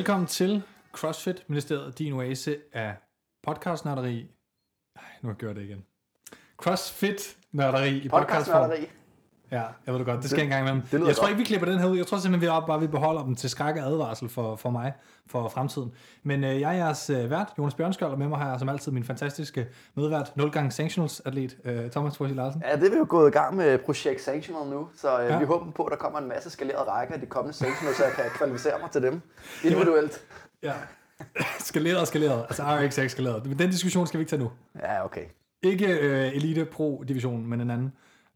Velkommen til CrossFit Ministeriet, din oase af podcastnørderi. Ej, nu har jeg gjort det igen. CrossFit nørderi i podcastform. Ja, jeg ved det godt. Det skal Det- en gang imellem. det lyder Jeg tror godt. ikke, vi klipper den her ud. Jeg tror simpelthen, vi bare vi beholder dem til skræk og advarsel for, for mig, for fremtiden. Men øh, jeg er jeres øh, vært, Jonas Bjørnskjold, og med mig har jeg som altid min fantastiske medvært, 0 gange sanctionals atlet, øh, Thomas Forsi Larsen. Ja, det er vi jo gået i gang med projekt Sanctional nu, så øh, Ja. vi håber på, at der kommer en masse skalerede rækker af de kommende Sanctional, så jeg kan kvalificere mig til dem individuelt. Ja. skaleret og skaleret. Altså RX skaleret. Men den diskussion skal vi ikke tage nu. Ja, okay. Ikke øh, Elite Pro division, men en anden.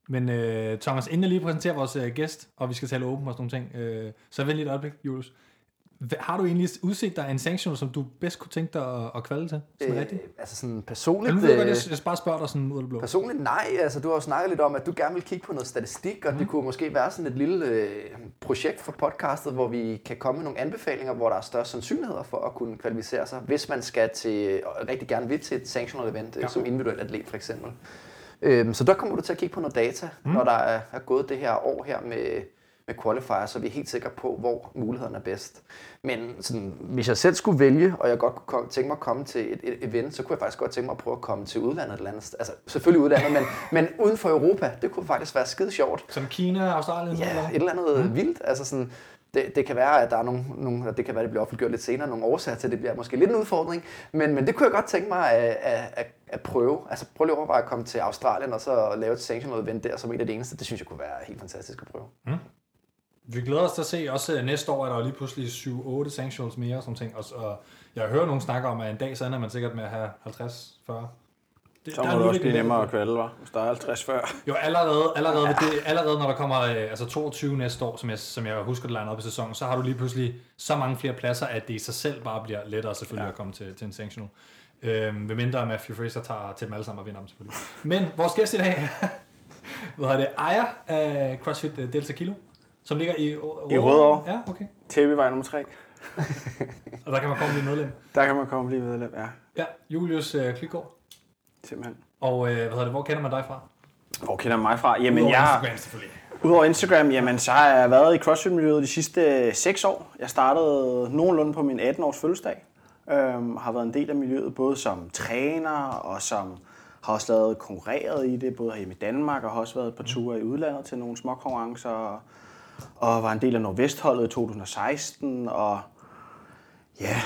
Men øh, Thomas, inden jeg lige præsenterer vores øh, gæst, og vi skal tale åben og sådan nogle ting, øh, så vent lige et øjeblik, Julius. Hva- Har du egentlig udset dig en sanction, som du bedst kunne tænke dig at, at kvalde til? Sådan øh, rigtigt? altså sådan personligt... nu jeg godt, øh, jeg, jeg bare spørger dig sådan ud af det blå. Personligt nej, altså du har jo snakket lidt om, at du gerne vil kigge på noget statistik, og mm. det kunne måske være sådan et lille øh, projekt for podcastet, hvor vi kan komme med nogle anbefalinger, hvor der er større sandsynligheder for at kunne kvalificere sig, hvis man skal til, og rigtig gerne vil til et sanctional event, Ja. ja. som individuel atlet for eksempel. Øhm, så der kommer du til at kigge på noget data, mm. når der er, er gået det her år her med, med qualifier, så vi er helt sikre på, hvor mulighederne er bedst. Men sådan, hvis jeg selv skulle vælge, og jeg godt kunne tænke mig at komme til et, et event, så kunne jeg faktisk godt tænke mig at prøve at komme til udlandet et eller andet. Altså selvfølgelig udlandet, men, men uden for Europa, det kunne faktisk være skide sjovt. Som Kina, Australien? Ja, eller? et eller andet mm. vildt. Altså sådan, det, det kan være, at der er nogle, nogle, og det kan være, at det bliver offentliggjort lidt senere, nogle årsager til, at det bliver måske lidt en udfordring. Men, men det kunne jeg godt tænke mig at, at, at, at prøve. Altså prøv lige at overveje at komme til Australien og så lave et sanctional event der som en af det eneste. Det synes jeg kunne være helt fantastisk at prøve. Mm. Vi glæder os til at se, også øh, næste år er der jo lige pludselig 7-8 sanctionals mere og sådan ting. Og, og jeg hører nogen snakke om, at en dag så ender man sikkert med at have 50-40. Det, Så der er må det også blive nemmere at kvalde, var. Hvis der er 50 før. Jo, allerede, allerede, ja. det, allerede når der kommer øh, altså 22 næste år, som jeg, som jeg husker det op i sæsonen, så har du lige pludselig så mange flere pladser, at det i sig selv bare bliver lettere selvfølgelig ja. At komme til, til en sanctional. Øhm, med mindre Matthew Fraser tager til dem alle sammen og vinder dem selvfølgelig. Men vores gæst i dag, hvad hedder det, ejer af CrossFit øh, Delta Kilo, som ligger i, Rødovre. I Rødovre. Ja, okay. TV-vej nummer 3. Og der kan man komme og blive medlem. Der kan man komme og blive medlem, ja. Ja, Julius øh, Klitgaard. Simpelthen. Og øh, hvad hedder det, hvor kender man dig fra? Hvor kender man mig fra? Jamen, Udover jeg, Instagram selvfølgelig. udover Instagram, jamen, så har jeg været i CrossFit-miljøet de sidste 6 år. Jeg startede nogenlunde på min 18-års fødselsdag. Øhm, har været en del af miljøet, både som træner og som har også lavet konkurreret i det, både herhjemme i Danmark og har også været et par ture i udlandet til nogle små konkurrencer. Og, var en del af Nordvestholdet i 2016, og ja...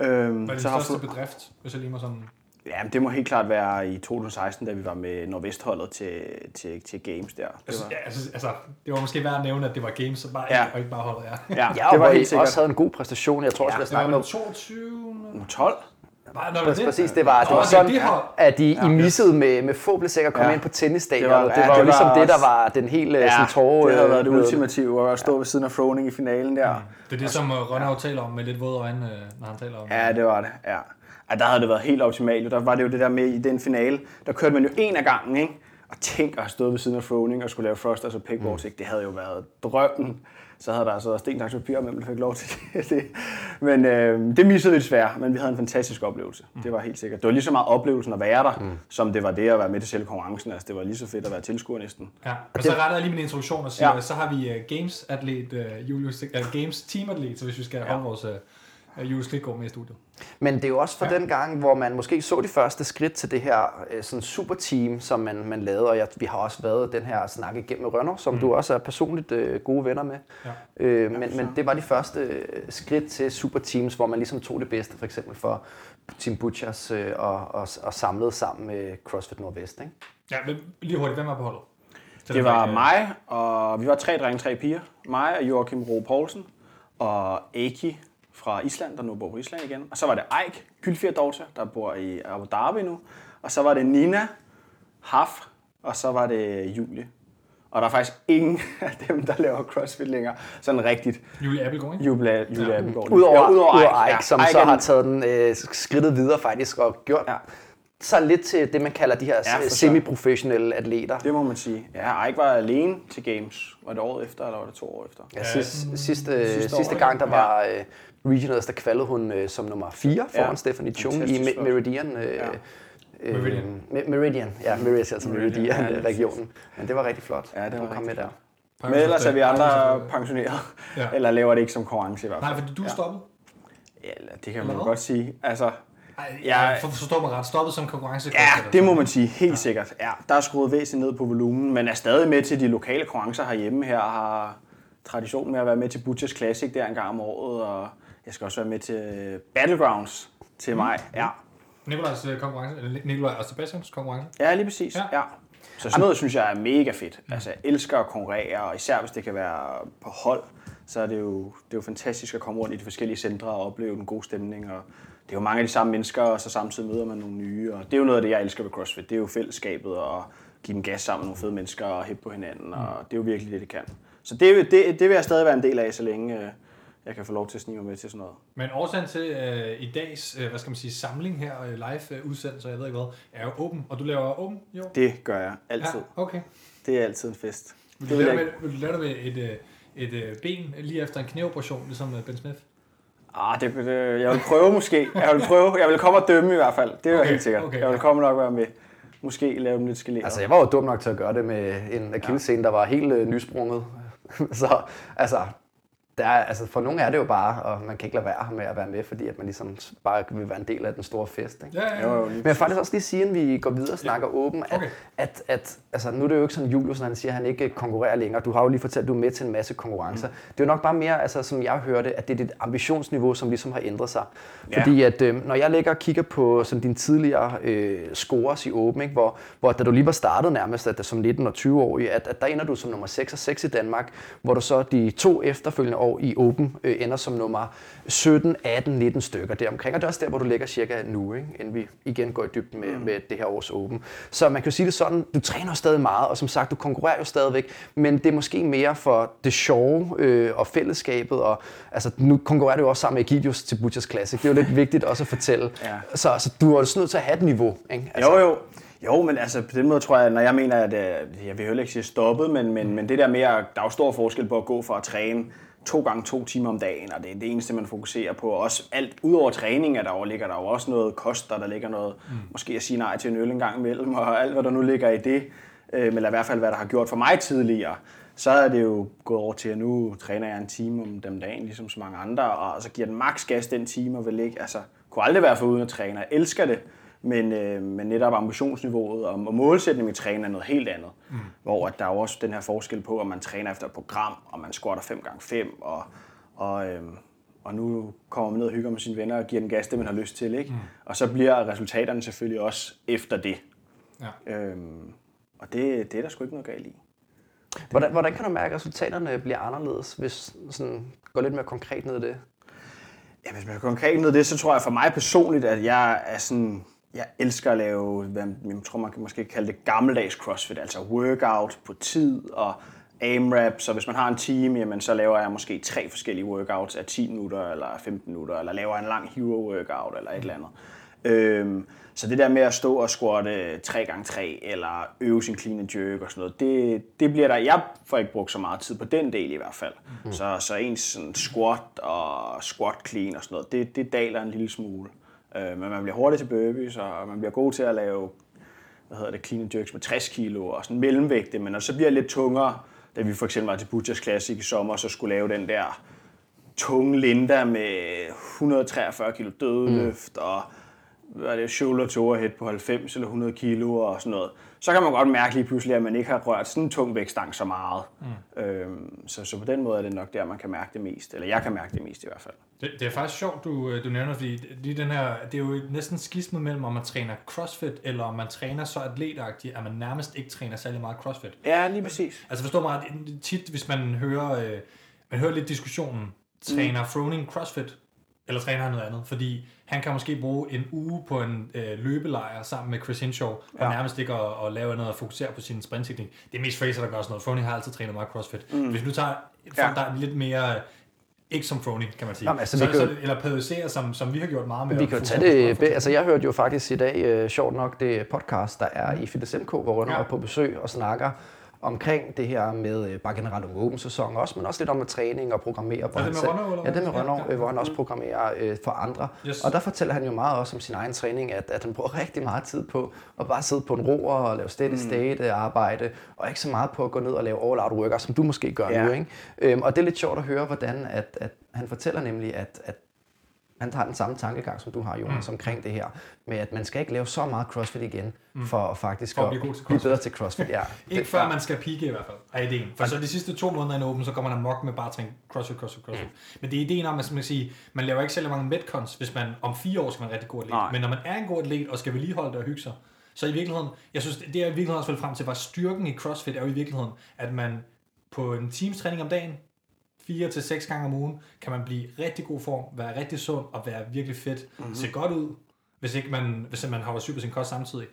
Øhm, Hvad er din så har største fået- bedrift, hvis jeg lige må sådan... Ja, det må helt klart være i 2016, da vi var med Nordvestholdet til, til, til Games der. Det Altså, var, ja, altså, altså, det var måske værd at nævne, at det var games, så bare, Ja. og ikke bare holdet, ja. ja, Ja, det var helt sikkert. også havde en god præstation. Jeg tror også, Ja, vi har Det var snakket om, nummer 22... Nummer 12? Nej, nå, Præcis, præcis, det var, det var det sådan, det hold. at I, I missede med, med få blev sikkert at komme Ja. ind på tennisstadion. Det var- Det var, ja, det var jo det ligesom var det, der var den helt ja, sådan tårer. det havde været det øh, ultimative at stå ved siden af Froning i finalen der. Det er det, som uh, Rønne jo taler om med lidt våde øjne, øh, når han taler om Ja, det var det, ja. Ja. der havde det været helt optimalt. Der var det jo det der med i den finale, der kørte man jo en af gangen, ikke? Og tænk at have stået ved siden af Froning og skulle lave thrust, altså pickboards, ikke? Det havde jo været drømmen. Så havde der altså sten papir, om hvem der fik lov til det. Men øh, det missede vi desværre, men vi havde en fantastisk oplevelse. Det var helt sikkert. Det var lige så meget oplevelsen at være der, mm. som det var det at være med til selve konkurrencen. Altså, det var lige så fedt at være tilskuer næsten. Ja, og så retter jeg lige min introduktion og siger, ja. Så har vi uh, Games-atlet uh, Julius, uh, Games team-atlet, så hvis vi skal ja. holde vores uh, Julius Klitgaard med i studiet. Men det er jo også fra Ja. ja. den gang, hvor man måske så de første skridt til det her øh, sådan superteam, som man, man lavede. Og jeg, vi har også været den her snak igennem med Rønner, som mm. du også er personligt øh, gode venner med. Ja. Øh, men, men det var de første øh, skridt til superteams, hvor man ligesom tog det bedste, for eksempel for Team Butchers øh, og, og, og samlede sammen med CrossFit Nordvest. Ikke? Ja, men lige hurtigt, hvem er på holdet? Så Det var øh, mig, og vi var tre drenge, tre piger. Mig og Joachim Ro Poulsen, og Aki fra Island, der nu bor på Island igen. Og så var det Eik Gylfir Dorte, der bor i Abu Dhabi nu. Og så var det Nina Haf, og så var det Julie. Og der er faktisk ingen af dem, der laver CrossFit længere. Sådan rigtigt. Julie Appelgaard, ikke? Julie, Julie ja. Appelgaard. Udover, ja, udover Eik, ja. som Eik så har taget den øh, skridtet videre faktisk og gjort ja. Så lidt til det, man kalder de her Ja, så. semi-professionelle atleter. Det må man sige. Ja, Eik var alene til Games. Var det året efter, eller var det to år efter? Ja, Ja, sidste, sådan sidste, sidste sidste, gang, der ja. var øh, regionals, der kvalede hun øh, som nummer 4 foran Ja. Stephanie Chung i Me-. Meridian. Øh, Ja. øh, Meridian. Me- Meridian, ja, Meridian, altså Meridian, Meridian, ja, regionen. Men det var rigtig flot. Ja, det var Hun kom med der. Men ellers er vi andre pensioneret. Ja. Eller laver det ikke som konkurrence i hvert fald. Nej, fordi du er stoppet. Ja, det kan man godt sige. Altså, Ej, Ja. jeg for, forstår mig ret. Stoppet som konkurrence. ja, det må man sige, helt ja. sikkert. Ja, der er skruet væsentligt ned på volumen, men er stadig med til de lokale konkurrencer herhjemme her, har tradition med at være med til Butchers Classic der en gang om året, og jeg skal også være med til Battlegrounds til mig. Ja, Nikolajs øh, konkurrence, eller Nikolaj og Sebastians konkurrence. ja lige præcis. Ja. Ja. Så sådan noget synes jeg er mega fedt. Altså, jeg elsker at konkurrere, og især hvis det kan være på hold, så er det jo, det er jo fantastisk at komme rundt i de forskellige centre og opleve den gode stemning. Og det er jo mange af de samme mennesker, og så samtidig møder man nogle nye. Og det er jo noget af det, jeg elsker ved CrossFit. Det er jo fællesskabet og give den gas sammen med nogle fede mennesker og hæppe på hinanden. Og det er jo virkelig det, det kan. Så det, det, det vil jeg stadig være en del af, så længe øh, jeg kan få lov til at snige mig med til sådan noget. Men årsagen til øh, i dags, øh, hvad skal man sige, samling her, øh, live øh, udsendelse, jeg ved ikke hvad, er jo åben. Og du laver åben, jo? Det gør jeg altid. Ja, okay. Det er altid en fest. Vil Det du, vil lave jeg med, vil du lave det med et, øh, et øh, ben lige efter en knæoperation, ligesom øh, Ben Smith? Ah, det, det, jeg vil prøve måske. Jeg vil prøve. Jeg vil komme og dømme i hvert fald. Det er Okay, helt sikkert. okay, jeg vil ja. komme nok være med. Måske lave dem lidt skeleret. Altså, jeg var jo dum nok til at gøre det med en akillescene, der var helt øh, nysprunget. så altså, der er, altså, for nogle er det jo bare, og man kan ikke lade være med at være med, fordi at man ligesom bare vil være en del af den store fest. Ikke? Ja, ja, Jo, ja. jo, Men jeg vil faktisk også lige sige, at vi går videre og snakker ja. åben, at, okay. at, at altså, nu er det jo ikke sådan, Julius, når han siger, at han ikke konkurrerer længere. Du har jo lige fortalt, at du er med til en masse konkurrencer. Mm. Det er jo nok bare mere, altså, som jeg hørte, at det er dit ambitionsniveau, som ligesom har ændret sig. Ja. Fordi at, øh, når jeg ligger og kigger på sådan, dine tidligere øh, scores i åben, ikke, hvor, hvor da du lige var startet nærmest, at, som 19- og 20-årig, at, at der ender du som nummer 6 og 6 i Danmark, hvor du så de to efterfølgende år i åben øh, ender som nummer 17, 18, 19 stykker deromkring. Og det er også der, hvor du ligger cirka nu, ikke? inden vi igen går i dybden med, mm. med det her års åben. Så man kan jo sige det sådan, du træner stadig meget, og som sagt, du konkurrerer jo stadigvæk, men det er måske mere for det sjove øh, og fællesskabet, og altså, nu konkurrerer du jo også sammen med Egidius til Butchers Classic. Det er jo lidt vigtigt også at fortælle. Ja. Så, så du er jo nødt til at have et niveau. Ikke? Altså. Jo, jo. Jo, men altså på den måde tror jeg, når jeg mener, at øh, jeg vil heller ikke sige stoppet, men, men, men det der med, at der er stor forskel på at gå fra at træne to gange to timer om dagen, og det er det eneste, man fokuserer på. Også alt, udover træning, er der jo, ligger der jo også noget kost, der, der ligger noget, mm. måske at sige nej til en øl en gang imellem, og alt, hvad der nu ligger i det, øh, eller i hvert fald, hvad der har gjort for mig tidligere, så er det jo gået over til, at nu træner jeg en time om dem dagen, ligesom så mange andre, og så giver den maks gas den time, og vil ikke, altså, kunne aldrig være for uden at træne. Jeg elsker det, men, øh, men netop ambitionsniveauet og, og målsætningen med træning er noget helt andet. Mm. Hvor at der er jo også den her forskel på, om man træner efter et program, og man squatter 5x5, og, og, øh, og nu kommer man ned og hygger med sine venner og giver den gas, det man har lyst til. Ikke? Mm. Og så bliver resultaterne selvfølgelig også efter det. Ja. Øhm, og det, det er der sgu ikke noget galt i. Hvordan, hvordan kan du mærke, at resultaterne bliver anderledes, hvis sådan, går lidt mere konkret ned i det? Ja, hvis man går konkret ned i det, så tror jeg for mig personligt, at jeg er sådan, jeg elsker at lave, hvad jeg tror man kan måske kalde det gammeldags crossfit, altså workout på tid og AMRAP, så hvis man har en team, jamen, så laver jeg måske tre forskellige workouts af 10 minutter eller 15 minutter, eller laver en lang hero workout eller et eller andet. Øhm, så det der med at stå og squatte 3x3 eller øve sin clean and jerk og sådan noget, det, det bliver der, jeg får ikke brugt så meget tid på den del i hvert fald. Mm. Så, så ens sådan squat og squat clean og sådan noget, det, det daler en lille smule. Øh, men man bliver hurtig til burpees, og man bliver god til at lave hvad hedder det, clean jerks med 60 kilo og sådan mellemvægte, men når det så bliver lidt tungere, da vi for eksempel var til Butchers Classic i sommer, så skulle lave den der tunge Linda med 143 kilo dødløft mm. og hvad er det, shoulder to overhead på 90 eller 100 kilo og sådan noget. Så kan man godt mærke lige pludselig, at man ikke har rørt sådan en tung vægtstang så meget. Mm. Øhm, så, så på den måde er det nok der, man kan mærke det mest. Eller jeg kan mærke det mest i hvert fald. Det, det er faktisk sjovt, du, øh, du nævner, fordi lige den her, det er jo næsten skismet mellem, om man træner crossfit, eller om man træner så atletagtigt, at man nærmest ikke træner særlig meget crossfit. Ja, lige præcis. Altså forstå mig, at tit, hvis man hører, øh, man hører lidt diskussionen, træner mm. Froning crossfit, eller træner han noget andet? Fordi han kan måske bruge en uge på en øh, løbelejr sammen med Chris Hinshaw, og Ja. nærmest ikke at, at lave noget og fokusere på sin sprintteknik. Det er mest Fraser, der gør sådan noget. Froning har altid trænet meget crossfit. Mm. Hvis du tager folk, Ja. der er lidt mere... øh, Ikke som Froning, kan man sige. Jamen, altså, så, vi så, eller periodisere, som, som vi har gjort meget med. Vi kan jo tage det, be- altså jeg hørte jo faktisk i dag, øh, sjovt nok, det podcast, der er i Fitness MK, hvor Rønner ja. er på besøg og snakker omkring det her med øh, bare generelt om åben sæson også, men også lidt om med træning og programmere. hvor det han med Rønnow, Ja, det med? Rønnow, Ja, ja, ja, hvor han også programmerer øh, for andre. Yes. Og der fortæller han jo meget også om sin egen træning, at, at han bruger rigtig meget tid på at bare sidde på en roer og lave steady state øh, arbejde, og ikke så meget på at gå ned og lave all-out workouts, som du måske gør Ja. nu. Ikke? Øhm, og det er lidt sjovt at høre, hvordan at, at han fortæller nemlig, at, at han har den samme tankegang, som du har, Jonas, mm. omkring det her, med at man skal ikke lave så meget CrossFit igen, mm. for at faktisk For at blive til blive CrossFit. bedre til CrossFit. Ja. Ikke før man skal peake i hvert fald, er ideen. For så de sidste to måneder i en åben, så kommer man amok med bare at træne crossfit, crossfit, crossfit. Mm. Men det er ideen om, at man, sige, man laver ikke særlig mange metcons, hvis man om fire år skal være en rigtig god atlet. Nej. Men når man er en god atlet og skal vedligeholde det og hygge sig, så i virkeligheden, jeg synes, det er i virkeligheden også vel frem til, var styrken i CrossFit er jo i virkeligheden, at man på en times træning om dagen, fire til seks gange om ugen, kan man blive rigtig god form, være rigtig sund og være virkelig fedt, Mhm. mm-hmm. se godt ud, hvis ikke man, hvis man holder syg på sin kost samtidig.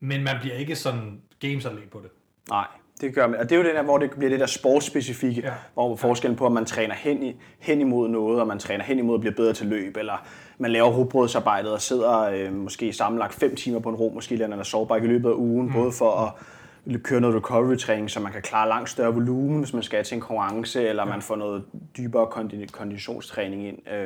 Men man bliver ikke sådan gamesatlet på det. Nej, det gør man. Og det er jo den der, hvor det bliver det der sportsspecifikke, Ja. hvor forskellen på, at man træner hen, i, hen imod noget, og man træner hen imod at blive bedre til løb, eller man laver rugbrødsarbejdet og sidder øh, måske sammenlagt 5 timer på en ro, måske lander der sårbike i løbet af ugen, mm. både for at køre noget recovery-træning, så man kan klare langt større volumen, hvis man skal til en konkurrence, eller man får noget dybere kondi- konditionstræning ind. Øh,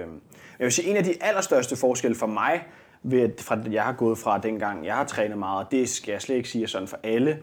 Jeg vil sige, en af de allerstørste forskelle for mig, ved fra, jeg har gået fra dengang, jeg har trænet meget, det skal jeg slet ikke sige sådan for alle,